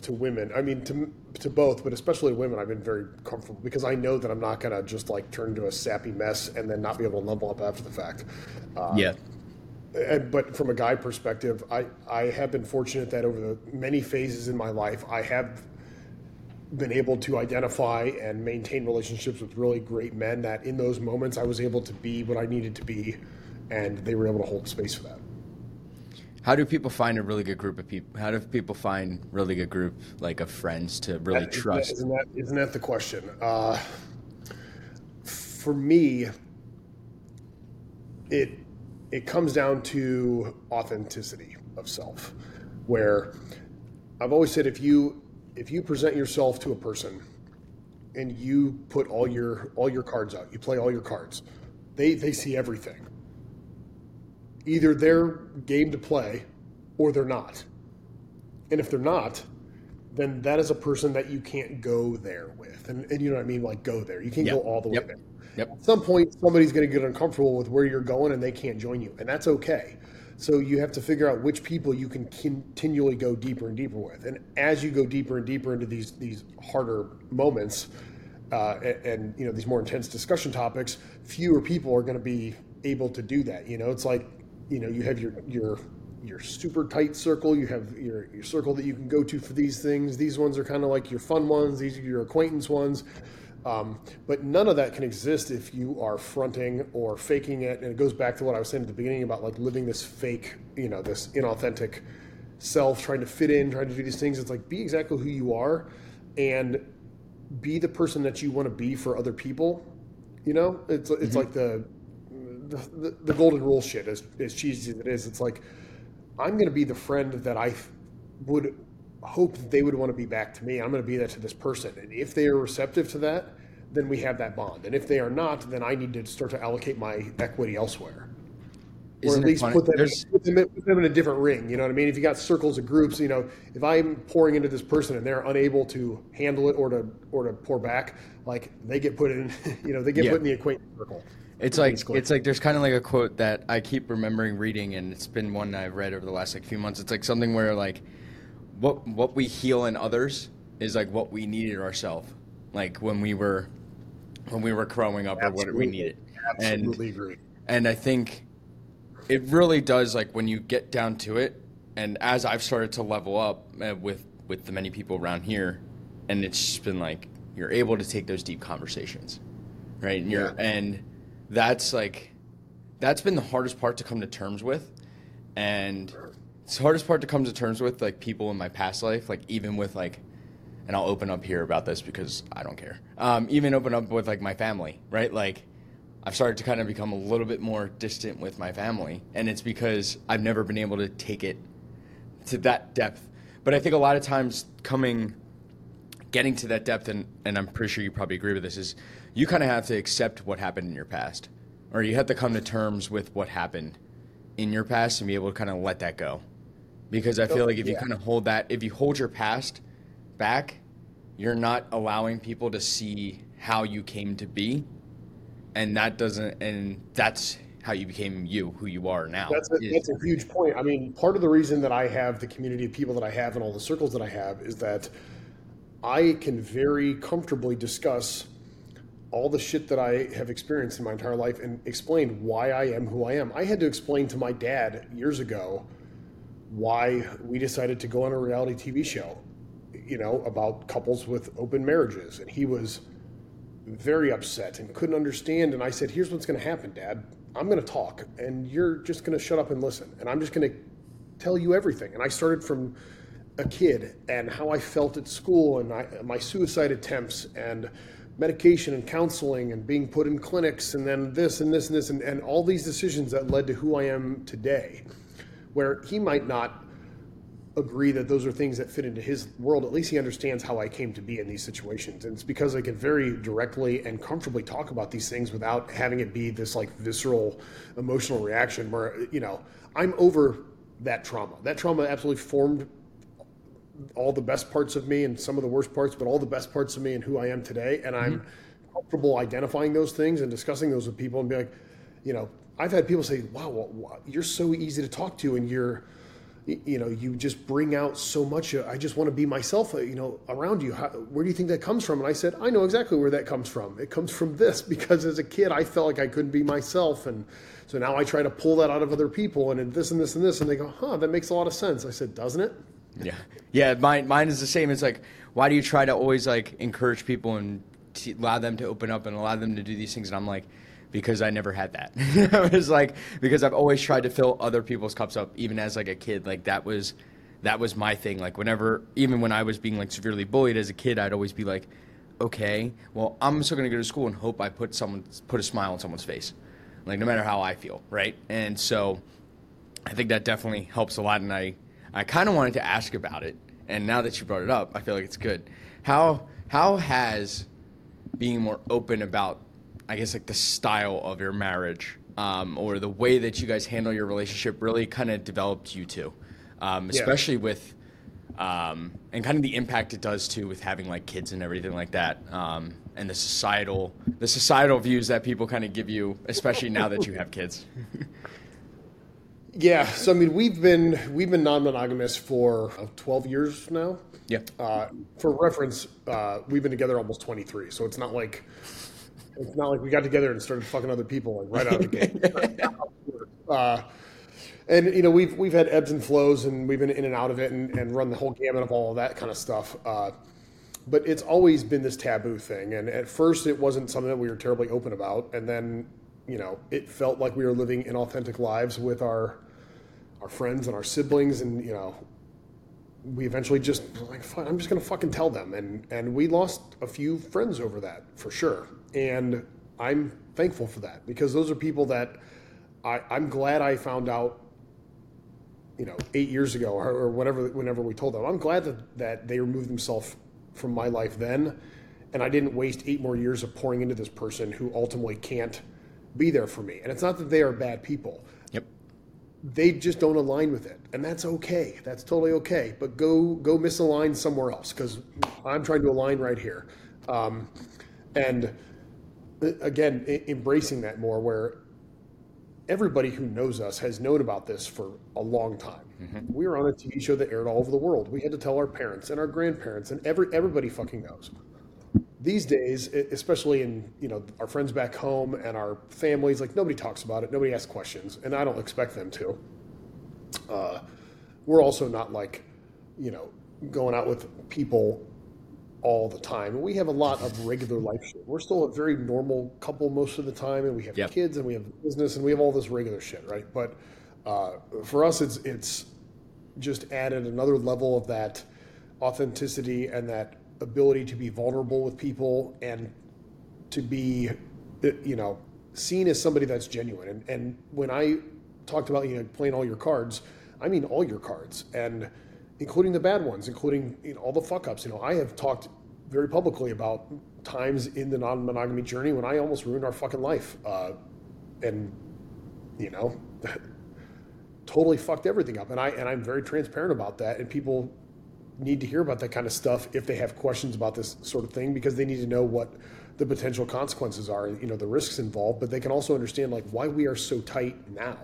A: to women. I mean, to to both, but especially women, I've been very comfortable because I know that I'm not gonna just like turn into a sappy mess and then not be able to level up after the fact.
B: Uh, yeah.
A: And, but from a guy perspective, I I have been fortunate that over the many phases in my life, I have been able to identify and maintain relationships with really great men. That in those moments, I was able to be what I needed to be, and they were able to hold space for that.
B: How do people find a really good group of people? How do people find really good group like of friends to really
A: that,
B: trust?
A: Isn't that, isn't that the question? Uh, for me, it it comes down to authenticity of self, where I've always said if you if you present yourself to a person and you put all your all your cards out. You play all your cards. They they see everything. Either they're game to play or they're not. And if they're not, then that is a person that you can't go there with. And, and you know what I mean? Like go there. You can't
B: Yep.
A: go all the way
B: Yep.
A: there.
B: Yep.
A: At some point, somebody's going to get uncomfortable with where you're going and they can't join you. And that's okay. So you have to figure out which people you can continually go deeper and deeper with. And as you go deeper and deeper into these, these harder moments, uh, and, and you know these more intense discussion topics, fewer people are going to be able to do that. You know, it's like you know you have your your your super tight circle, you have your your circle that you can go to for these things. These ones are kind of like your fun ones. These are your acquaintance ones. Um, but none of that can exist if you are fronting or faking it. And it goes back to what I was saying at the beginning about like living this fake, you know, this inauthentic self, trying to fit in, trying to do these things. It's like be exactly who you are and be the person that you want to be for other people. You know, it's it's like the, the the golden rule shit. As as cheesy as it is, it's like I'm going to be the friend that I would hope that they would want to be back to me. I'm going to be that to this person, and if they are receptive to that, then we have that bond. And if they are not, then I need to start to allocate my equity elsewhere or
B: Isn't
A: at least put them, put, them in, put them in a different ring. You know what I mean? If you got circles of groups, you know, if I'm pouring into this person and they're unable to handle it or to or to pour back, like they get put in, you know, they get
B: Yeah.
A: put in the acquaintance circle.
B: It's like it's like there's kind of like a quote that I keep remembering reading, and it's been one I've read over the last like few months. It's like something where like what what we heal in others is like what we needed ourselves, like when we were when we were growing up or what we needed.
A: Absolutely agree.
B: And I think it really does like when you get down to it and as I've started to level up uh, with with the many people around here and it's just been like you're able to take those deep conversations. Right? And you're
A: Yeah.
B: and that's like that's been the hardest part to come to terms with and it's the hardest part to come to terms with like people in my past life like even with like and I'll open up here about this because I don't care. Um, even open up with like my family, right? Like I've started to kind of become a little bit more distant with my family, and it's because I've never been able to take it to that depth. But I think a lot of times coming, getting to that depth, and, and I'm pretty sure you probably agree with this, is you kind of have to accept what happened in your past, or you have to come to terms with what happened in your past and be able to kind of let that go. Because I feel oh, like if you kind of hold that, if you hold your past back, you're not allowing people to see how you came to be, and that doesn't, and that's how you became you, who you are now.
A: That's a, that's a huge point. I mean, part of the reason that I have the community of people that I have and all the circles that I have is that I can very comfortably discuss all the shit that I have experienced in my entire life and explained why I am who I am. I had to explain to my dad years ago why we decided to go on a reality TV show, you know, about couples with open marriages. And he was very upset and couldn't understand. And I said, Here's what's going to happen, Dad. I'm going to talk, and you're just going to shut up and listen. And I'm just going to tell you everything. And I started from a kid and how I felt at school and I, my suicide attempts and medication and counseling and being put in clinics and then this and this and this and, and all these decisions that led to who I am today. Where he might not agree that those are things that fit into his world, at least he understands how I came to be in these situations. And it's because I can very directly and comfortably talk about these things without having it be this like visceral emotional reaction where, you know, I'm over that trauma. That trauma absolutely formed all the best parts of me and some of the worst parts, but all the best parts of me and who I am today. And I'm comfortable identifying those things and discussing those with people and be like, you know, I've had people say, wow, wow, you're so easy to talk to and you're, you know, you just bring out so much. I just want to be myself, uh, you know, around you. How, where do you think that comes from? And I said, I know exactly where that comes from. It comes from this because as a kid, I felt like I couldn't be myself. And so now I try to pull that out of other people and this and this and this. And they go, huh, that makes a lot of sense. I said, doesn't it?
B: Yeah, yeah. Mine, mine is the same. It's like, why do you try to always like encourage people and t- allow them to open up and allow them to do these things? And I'm like, because I never had that. it was like because I've always tried to fill other people's cups up, even as like a kid. Like that was that was my thing. Like whenever, even when I was being like severely bullied as a kid, I'd always be like, okay, well, I'm still gonna go to school and hope I put someone put a smile on someone's face, like no matter how I feel, right? And so. I think that definitely helps a lot, and I, I kind of wanted to ask about it. And now that you brought it up, I feel like it's good. How how has being more open about, I guess, like the style of your marriage um, or the way that you guys handle your relationship really kind of developed you two, um,
A: Yeah.
B: especially with, um, and kind of the impact it does too with having like kids and everything like that, um, and the societal, the societal views that people kind of give you, especially now that you have kids.
A: Yeah, so I mean, we've been we've been non-monogamous for uh, 12 years now.
B: Yeah.
A: Uh, for reference, uh, we've been together almost 23, so it's not like it's not like we got together and started fucking other people like right out of the gate. uh, and you know, we've we've had ebbs and flows, and we've been in and out of it, and, and run the whole gamut of all of that kind of stuff. Uh, but it's always been this taboo thing, and at first it wasn't something that we were terribly open about, and then you know, it felt like we were living inauthentic lives with our our friends and our siblings, and you know, we eventually just like I'm just gonna fucking tell them, and and we lost a few friends over that for sure, and I'm thankful for that because those are people that I, I'm glad I found out, you know, eight years ago or, or whatever whenever we told them. I'm glad that that they removed themselves from my life then, and I didn't waste eight more years of pouring into this person who ultimately can't be there for me. And it's not that they are bad people. They just don't align with it. And that's okay. That's totally okay. But go go misalign somewhere else because i'm trying to align right here. Um, and uh, again embracing that more where everybody who knows us has known about this for a long time. We were on a tv show that aired all over the world. We had to tell our parents and our grandparents and every everybody fucking knows these days, especially in you know our friends back home and our families, like nobody talks about it, nobody asks questions, and I don't expect them to. Uh, we're also not like, you know, going out with people all the time. We have a lot of regular life shit. We're still a very normal couple most of the time, and we have
B: Yep.
A: kids and we have business and we have all this regular shit, right? But uh, for us, it's it's just added another level of that authenticity and that ability to be vulnerable with people and to be, uh, you know, seen as somebody that's genuine. And, and when I talked about you know playing all your cards, I mean all your cards, and including the bad ones, including you know, all the fuck ups. You know, I have talked very publicly about times in the non-monogamy journey when I almost ruined our fucking life, uh, and you know, totally fucked everything up. And I and I'm very transparent about that, and people need to hear about that kind of stuff if they have questions about this sort of thing because they need to know what the potential consequences are you know the risks involved. But they can also understand like why we are so tight now.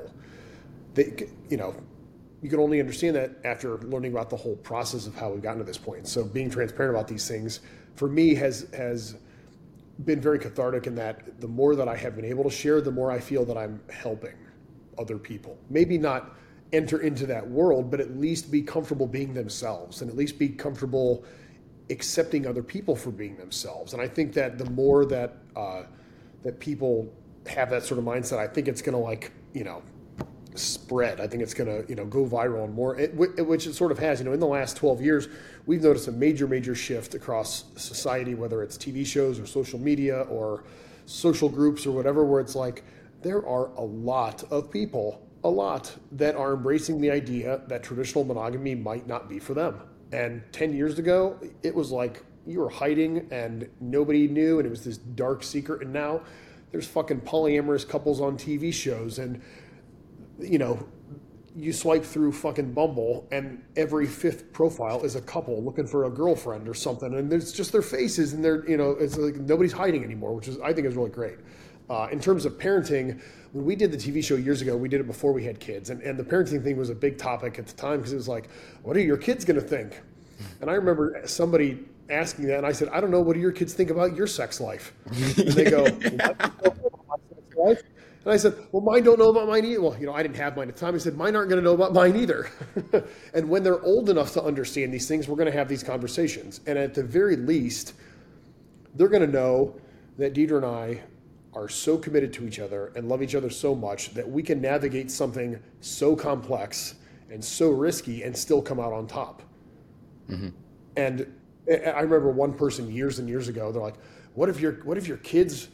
A: They you know you can only understand that after learning about the whole process of how we've gotten to this point. So being transparent about these things for me has has been very cathartic in that the more that I have been able to share, the more I feel that I'm helping other people. Maybe not enter into that world, but at least be comfortable being themselves and at least be comfortable accepting other people for being themselves. And I think that the more that uh, that people have that sort of mindset, I think it's going to like you know spread. I think it's going to you know go viral and more, it, which it sort of has. You know, in the last 12 years, we've noticed a major, major shift across society, whether it's TV shows or social media or social groups or whatever, where it's like there are a lot of people, a lot that are embracing the idea that traditional monogamy might not be for them. And 10 years ago, it was like you were hiding and nobody knew, and it was this dark secret. And now there's fucking polyamorous couples on TV shows and you know, you swipe through fucking Bumble, and every fifth profile is a couple looking for a girlfriend or something, and there's just their faces, and they're you know, it's like nobody's hiding anymore, which is I think is really great. Uh, in terms of parenting, when we did the TV show years ago, we did it before we had kids, and, and the parenting thing was a big topic at the time because it was like, what are your kids going to think? And I remember somebody asking that, and I said, I don't know. What do your kids think about your sex life? And they go, "What do you know about my sex life?" And I said, well, mine don't know about mine either. Well, you know, I didn't have mine at the time. I said, mine aren't going to know about mine either. and when they're old enough to understand these things, we're going to have these conversations. And at the very least, they're going to know that Deidre and I are so committed to each other and love each other so much that we can navigate something so complex and so risky and still come out on top. Mm-hmm. And I I remember one person years and years ago. They're like, "What if your What if your kids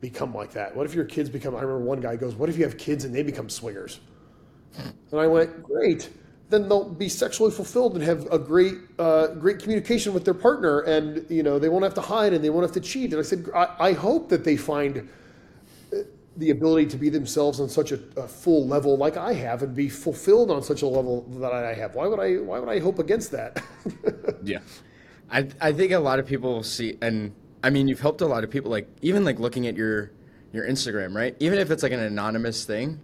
A: become like that? What if your kids become?" I remember one guy goes, "What if you have kids and they become swingers?" And I went, "Great, then they'll be sexually fulfilled and have a great uh, great communication with their partner, and you know they won't have to hide and they won't have to cheat. And I said, I, I hope that they find uh, the ability to be themselves on such a, a, full level like I have and be fulfilled on such a level that I have. Why would I why would I hope against that?
B: yeah. I I think a lot of people see and I mean you've helped a lot of people like even like looking at your your Instagram, right? Even if it's like an anonymous thing,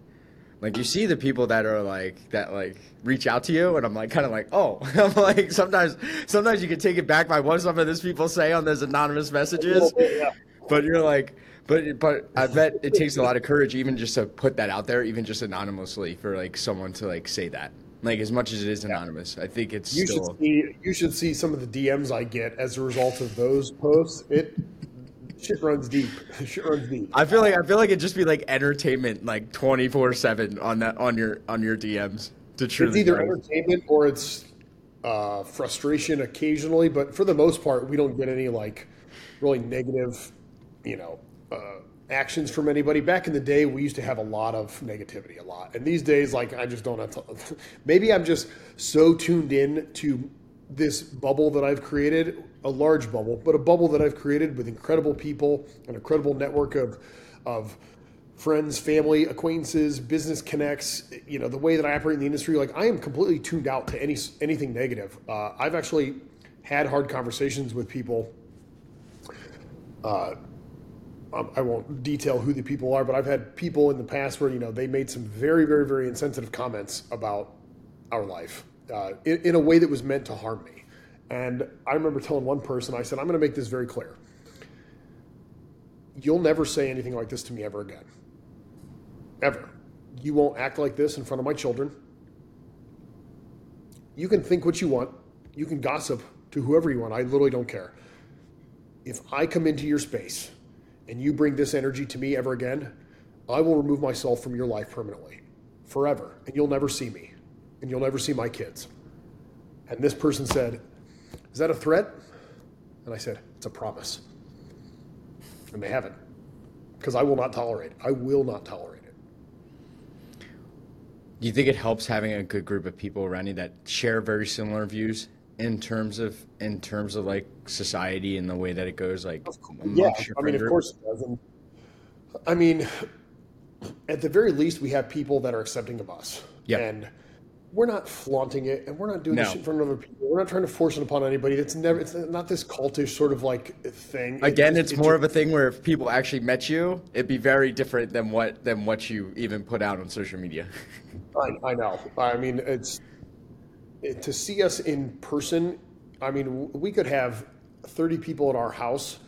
B: like you see the people that are like that like reach out to you and I'm like kind of like, "Oh." I'm like sometimes sometimes you can take it back by what some of these people say on those anonymous messages. Yeah. But you're like but but I bet it takes a lot of courage even just to put that out there, even just anonymously for like someone to like say that. Like as much as it is anonymous, I think it's
A: you
B: still.
A: Should see, you should see some of the DMs I get as a result of those posts. It shit runs deep. shit runs deep.
B: I feel like I feel like it'd just be like entertainment, like twenty four seven on that on your on your DMs. To truly
A: it's either entertainment or it's uh, frustration occasionally, but for the most part, we don't get any like really negative, you know, uh, actions from anybody. Back in the day, we used to have a lot of negativity, a lot. And these days, like, I just don't have to. Maybe I'm just so tuned in to this bubble that I've created, a large bubble, but a bubble that I've created with incredible people, an incredible network of, of friends, family, acquaintances, business connects. You know, the way that I operate in the industry, like, I am completely tuned out to any anything negative. Uh, I've actually had hard conversations with people. Uh, um, I won't detail who the people are, but I've had people in the past where you know they made some very, very, very insensitive comments about our life uh, in, in a way that was meant to harm me. And I remember telling one person, I said, "I'm going to make this very clear. You'll never say anything like this to me ever again. Ever. You won't act like this in front of my children. You can think what you want. You can gossip to whoever you want. I literally don't care. If I come into your space." and you bring this energy to me ever again, I will remove myself from your life permanently, forever, and you'll never see me, and you'll never see my kids. And this person said, Is that a threat? And I said, It's a promise. And they haven't, because I will not tolerate it. I will not tolerate it.
B: Do you think it helps having a good group of people around you that share very similar views in terms of in terms of like society and the way that it goes like
A: yeah i mean of course it does and i mean at the very least we have people that are accepting of us yeah and we're not flaunting it and we're not doing no. this in front of other people. We're not trying to force it upon anybody. It's never it's not this cultish sort of like thing.
B: Again it just, it's more just, of a thing where if people actually met you it'd be very different than what than what you even put out on social media.
A: I, I know. I mean it's to see us in person, I mean, we could have 30 people at our house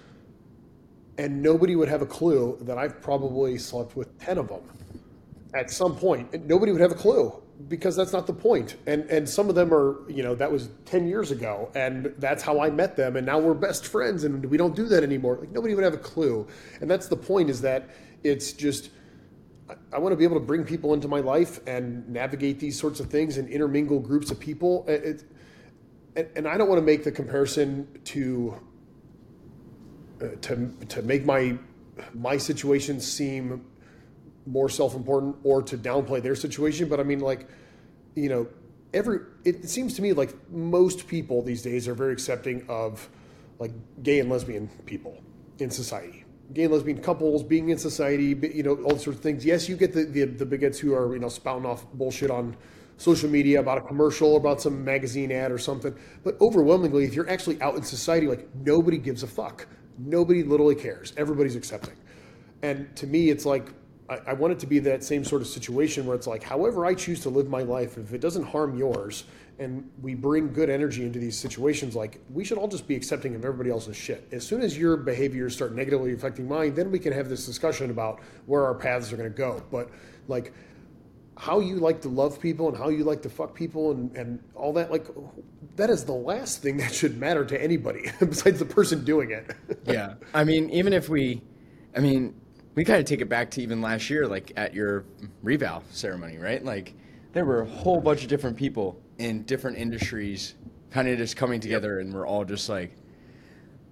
A: and nobody would have a clue that I've probably slept with 10 of them at some point. Nobody would have a clue because that's not the point. And and some of them are, you know, that was 10 years ago and that's how I met them and now we're best friends and we don't do that anymore. Like nobody would have a clue. And that's the point is that it's just I want to be able to bring people into my life and navigate these sorts of things and intermingle groups of people. It, and, and, I don't want to make the comparison to uh, to to make my my situation seem more self-important or to downplay their situation. But I mean, like, you know, every it seems to me like most people these days are very accepting of like gay and lesbian people in society gay and lesbian couples being in society, you know, all sorts of things. Yes, you get the, the, the bigots who are, you know, spouting off bullshit on social media about a commercial, about some magazine ad or something. But overwhelmingly, if you're actually out in society, like nobody gives a fuck. Nobody literally cares. Everybody's accepting. And to me, it's like, I, I want it to be that same sort of situation where it's like, however I choose to live my life, if it doesn't harm yours, and we bring good energy into these situations, like we should all just be accepting of everybody else's shit. As soon as your behaviors start negatively affecting mine, then we can have this discussion about where our paths are going to go. But like how you like to love people and how you like to fuck people and, and all that, like that is the last thing that should matter to anybody besides the person doing it.
B: yeah. I mean, even if we, I mean, we kind of take it back to even last year, like at your reval ceremony, right? Like there were a whole bunch of different people in different industries kind of just coming together and we're all just like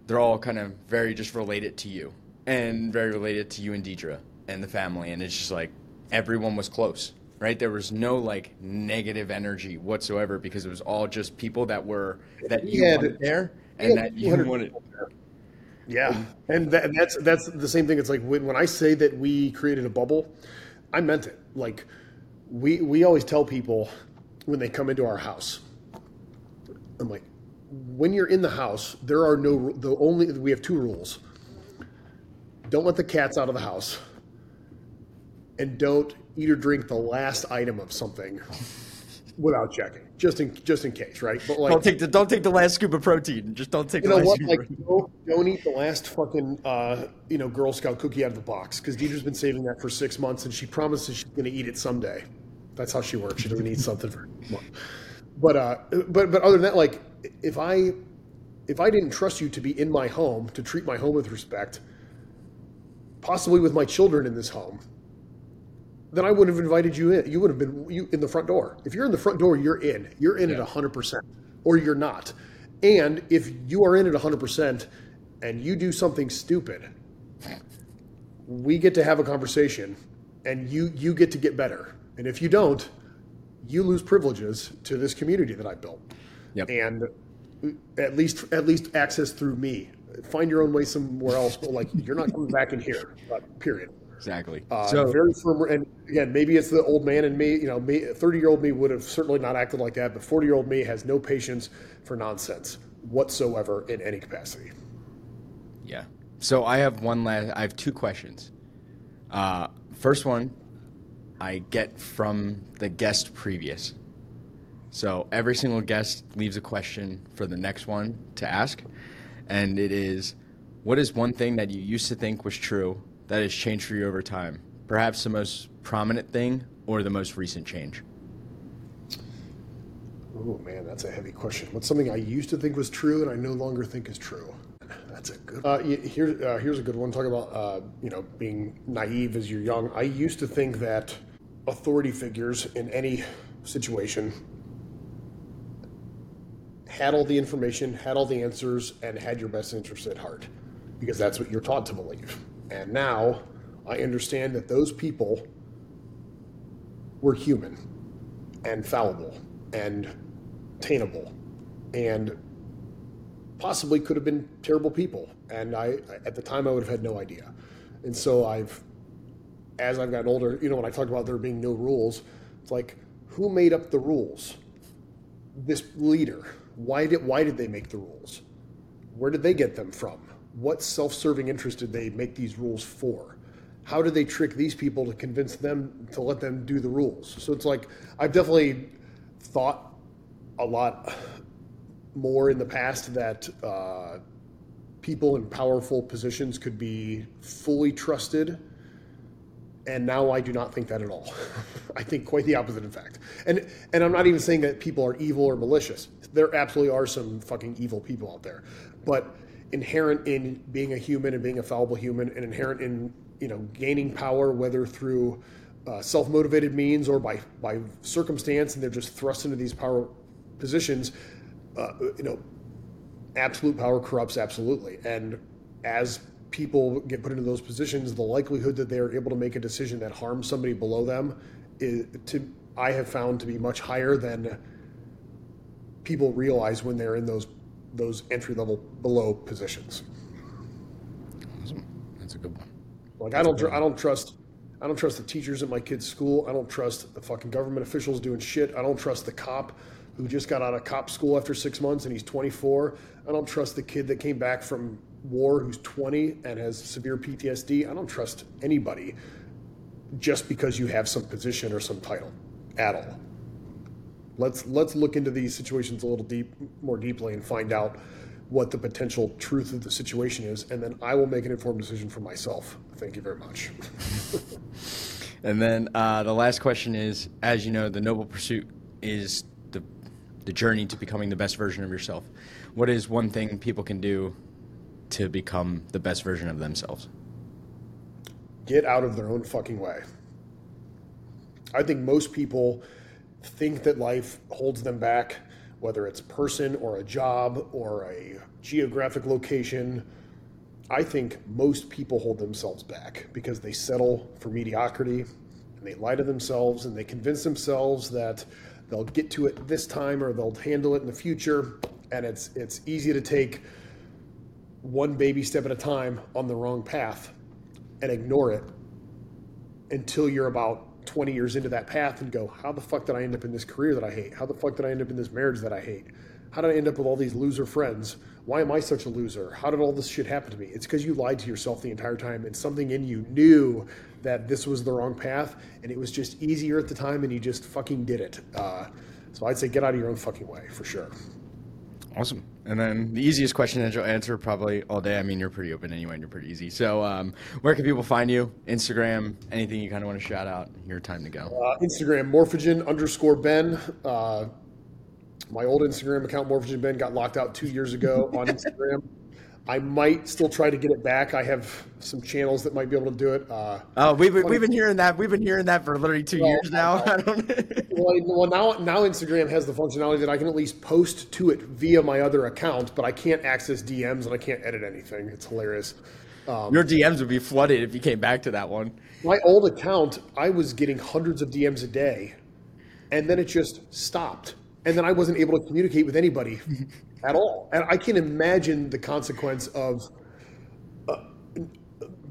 B: they're all kind of very just related to you and very related to you and Deidre and the family and it's just like everyone was close right? There was no like negative energy whatsoever because it was all just people that were that you
A: Yeah,
B: wanted there and
A: Yeah,
B: that you
A: 200
B: wanted.
A: Yeah, and, that, that's that's the same thing. It's like when, when I say that we created a bubble, I meant it. Like we we always tell people when they come into our house, I'm like, when you're in the house, there are no the only we have two rules. Don't let the cats out of the house, and don't eat or drink the last item of something without checking, just in just in case, right? But like,
B: Don't take the don't take the last scoop of protein. Just don't take
A: you
B: the
A: know
B: last
A: what?
B: scoop.
A: Like, don't, don't eat the last fucking, uh, you know, Girl Scout cookie out of the box because Deidre's been saving that for six months and she promises she's going to eat it someday. That's how she works. She doesn't eat something for. But, uh, but, but other than that, like, if I, if I didn't trust you to be in my home to treat my home with respect, possibly with my children in this home, then I would have invited you in. You would have been you in the front door. If you're in the front door, you're in. You're in at
B: Yeah.
A: 100%, or you're not. And if you are in at 100% and you do something stupid, we get to have a conversation and you you get to get better. And if you don't, you lose privileges to this community that I built.
B: Yep.
A: And at least at least access through me. Find your own way somewhere else, but like you're not coming back in here. uh, Period.
B: Exactly.
A: Uh,
B: so
A: very firm, and again, maybe it's the old man in me. You know, me, thirty-year-old me would have certainly not acted like that, but forty-year-old me has no patience for nonsense whatsoever in any capacity.
B: Yeah. So I have one last. I have two questions. Uh, first one, I get from the guest previous. So every single guest leaves a question for the next one to ask, and it is, what is one thing that you used to think was true that has changed for you over time? Perhaps the most prominent thing or the most recent change.
A: Oh man, that's a heavy question. What's something I used to think was true and I no longer think is true? That's a good. Uh, here, uh, here's a good one. Talk about uh, you know being naive as you're young. I used to think that authority figures in any situation had all the information, had all the answers, and had your best interest at heart, because that's what you're taught to believe. And now I understand that those people were human and fallible and tainable and possibly could have been terrible people. And i at the time i would have had no idea. And so i've as i've gotten older you know when i talk about there being no rules it's like who made up the rules? This leader why did why did they make the rules? Where did they get them from what self-serving interest did they make these rules for how did they trick these people to convince them to let them do the rules so it's like i've definitely thought a lot more in the past that uh, people in powerful positions could be fully trusted and now I do not think that at all. I think quite the opposite, in fact. And and I'm not even saying that people are evil or malicious. There absolutely are some fucking evil people out there, but inherent in being a human and being a fallible human, and inherent in you know gaining power, whether through uh, self-motivated means or by by circumstance, and they're just thrust into these power positions. Uh, you know, absolute power corrupts absolutely, and as people get put into those positions, the likelihood that they are able to make a decision that harms somebody below them is to I have found to be much higher than people realize when they're in those those entry level below positions.
B: That's a good one.
A: Like I don't tr- I don't trust I don't trust the teachers at my kid's school. I don't trust the fucking government officials doing shit. I don't trust the cop who just got out of cop school after six months and he's 24. I don't trust the kid that came back from war who's 20 and has severe PTSD. I don't trust anybody just because you have some position or some title at all. Let's let's look into these situations a little deep more deeply and find out what the potential truth of the situation is, and then I will make an informed decision for myself. Thank you very much.
B: And then uh, the last question is, as you know, the noble pursuit is the the journey to becoming the best version of yourself. What is one thing people can do to become the best version of themselves?
A: Get out of their own fucking way. I think most people think that life holds them back, whether it's person or a job or a geographic location. I think most people hold themselves back because they settle for mediocrity, and they lie to themselves and they convince themselves that they'll get to it this time or they'll handle it in the future. And it's it's easy to take one baby step at a time on the wrong path and ignore it until you're about 20 years into that path and go, how the fuck did I end up in this career that I hate? How the fuck did I end up in this marriage that I hate? How did I end up with all these loser friends? Why am I such a loser? How did all this shit happen to me? It's because you lied to yourself the entire time and something in you knew that this was the wrong path and it was just easier at the time and you just fucking did it. Uh, so I'd say get out of your own fucking way for sure.
B: Awesome. And then the easiest question that you'll answer probably all day. I mean, you're pretty open anyway, and you're pretty easy. So, um, where can people find you? Instagram, anything you kind of want to shout out? Your time to go.
A: Uh, Instagram, morphogen underscore Ben. Uh, my old Instagram account, morphogen Ben, got locked out two years ago on Instagram. I might still try to get it back. I have some channels that might be able to do it. Uh,
B: oh, we've, we've been hearing that. We've been hearing that for literally two well, years now.
A: well, well, now now Instagram has the functionality that I can at least post to it via my other account, but I can't access DMs and I can't edit anything. It's hilarious.
B: Um, Your DMs would be flooded if you came back to that one.
A: My old account, I was getting hundreds of DMs a day, and then it just stopped and then I wasn't able to communicate with anybody at all. And I can imagine the consequence of uh,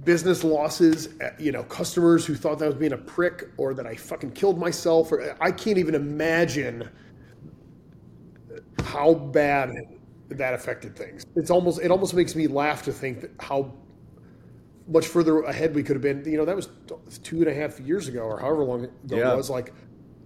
A: business losses. Uh, you know, customers who thought that I was being a prick or that I fucking killed myself. Or I can't even imagine how bad that affected things. It's almost it almost makes me laugh to think that how much further ahead we could have been. You know, that was two and a half years ago or however long ago yeah. it was. Like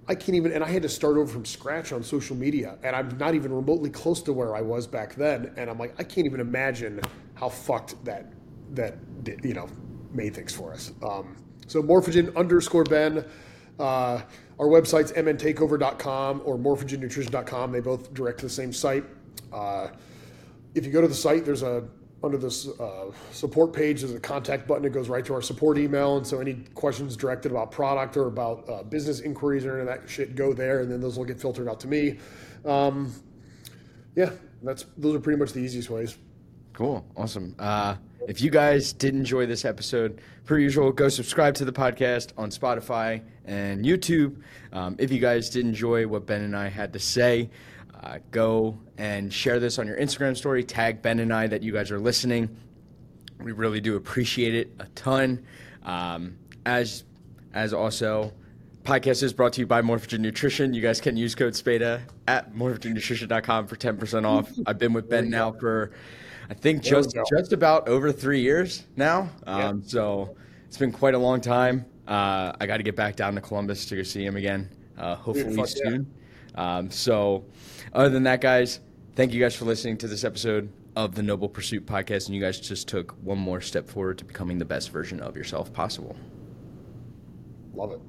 A: I can't even, and I had to start over from scratch on social media, and I'm not even remotely close to where I was back then. And I'm like, I can't even imagine how fucked that that you know made things for us. Um, so morphogen underscore Ben. Uh, our website's mntakeover.com or morphogennutrition.com. They both direct to the same site. Uh, if you go to the site, there's a under this uh, support page, there's a contact button It goes right to our support email. And so any questions directed about product or about uh, business inquiries or any of that shit go there, and then those will get filtered out to me. Um, yeah, that's those are pretty much the easiest ways.
B: Cool, awesome. Uh, if you guys did enjoy this episode, per usual, go subscribe to the podcast on Spotify and YouTube. Um, if you guys did enjoy what Ben and I had to say, uh, go and share this on your Instagram story. Tag Ben and I that you guys are listening. We really do appreciate it a ton. Um, as as also, podcast is brought to you by Morphogen Nutrition. You guys can use code SPADA at morphogennutrition.com for 10% off. I've been with Ben now for, I think, just just about over three years now. Um, yeah. So it's been quite a long time. Uh, I got to get back down to Columbus to go see him again, uh, hopefully soon. Um, so other than that, guys, thank you guys for listening to this episode of the Noble Pursuit podcast. And you guys just took one more step forward to becoming the best version of yourself possible.
A: Love it.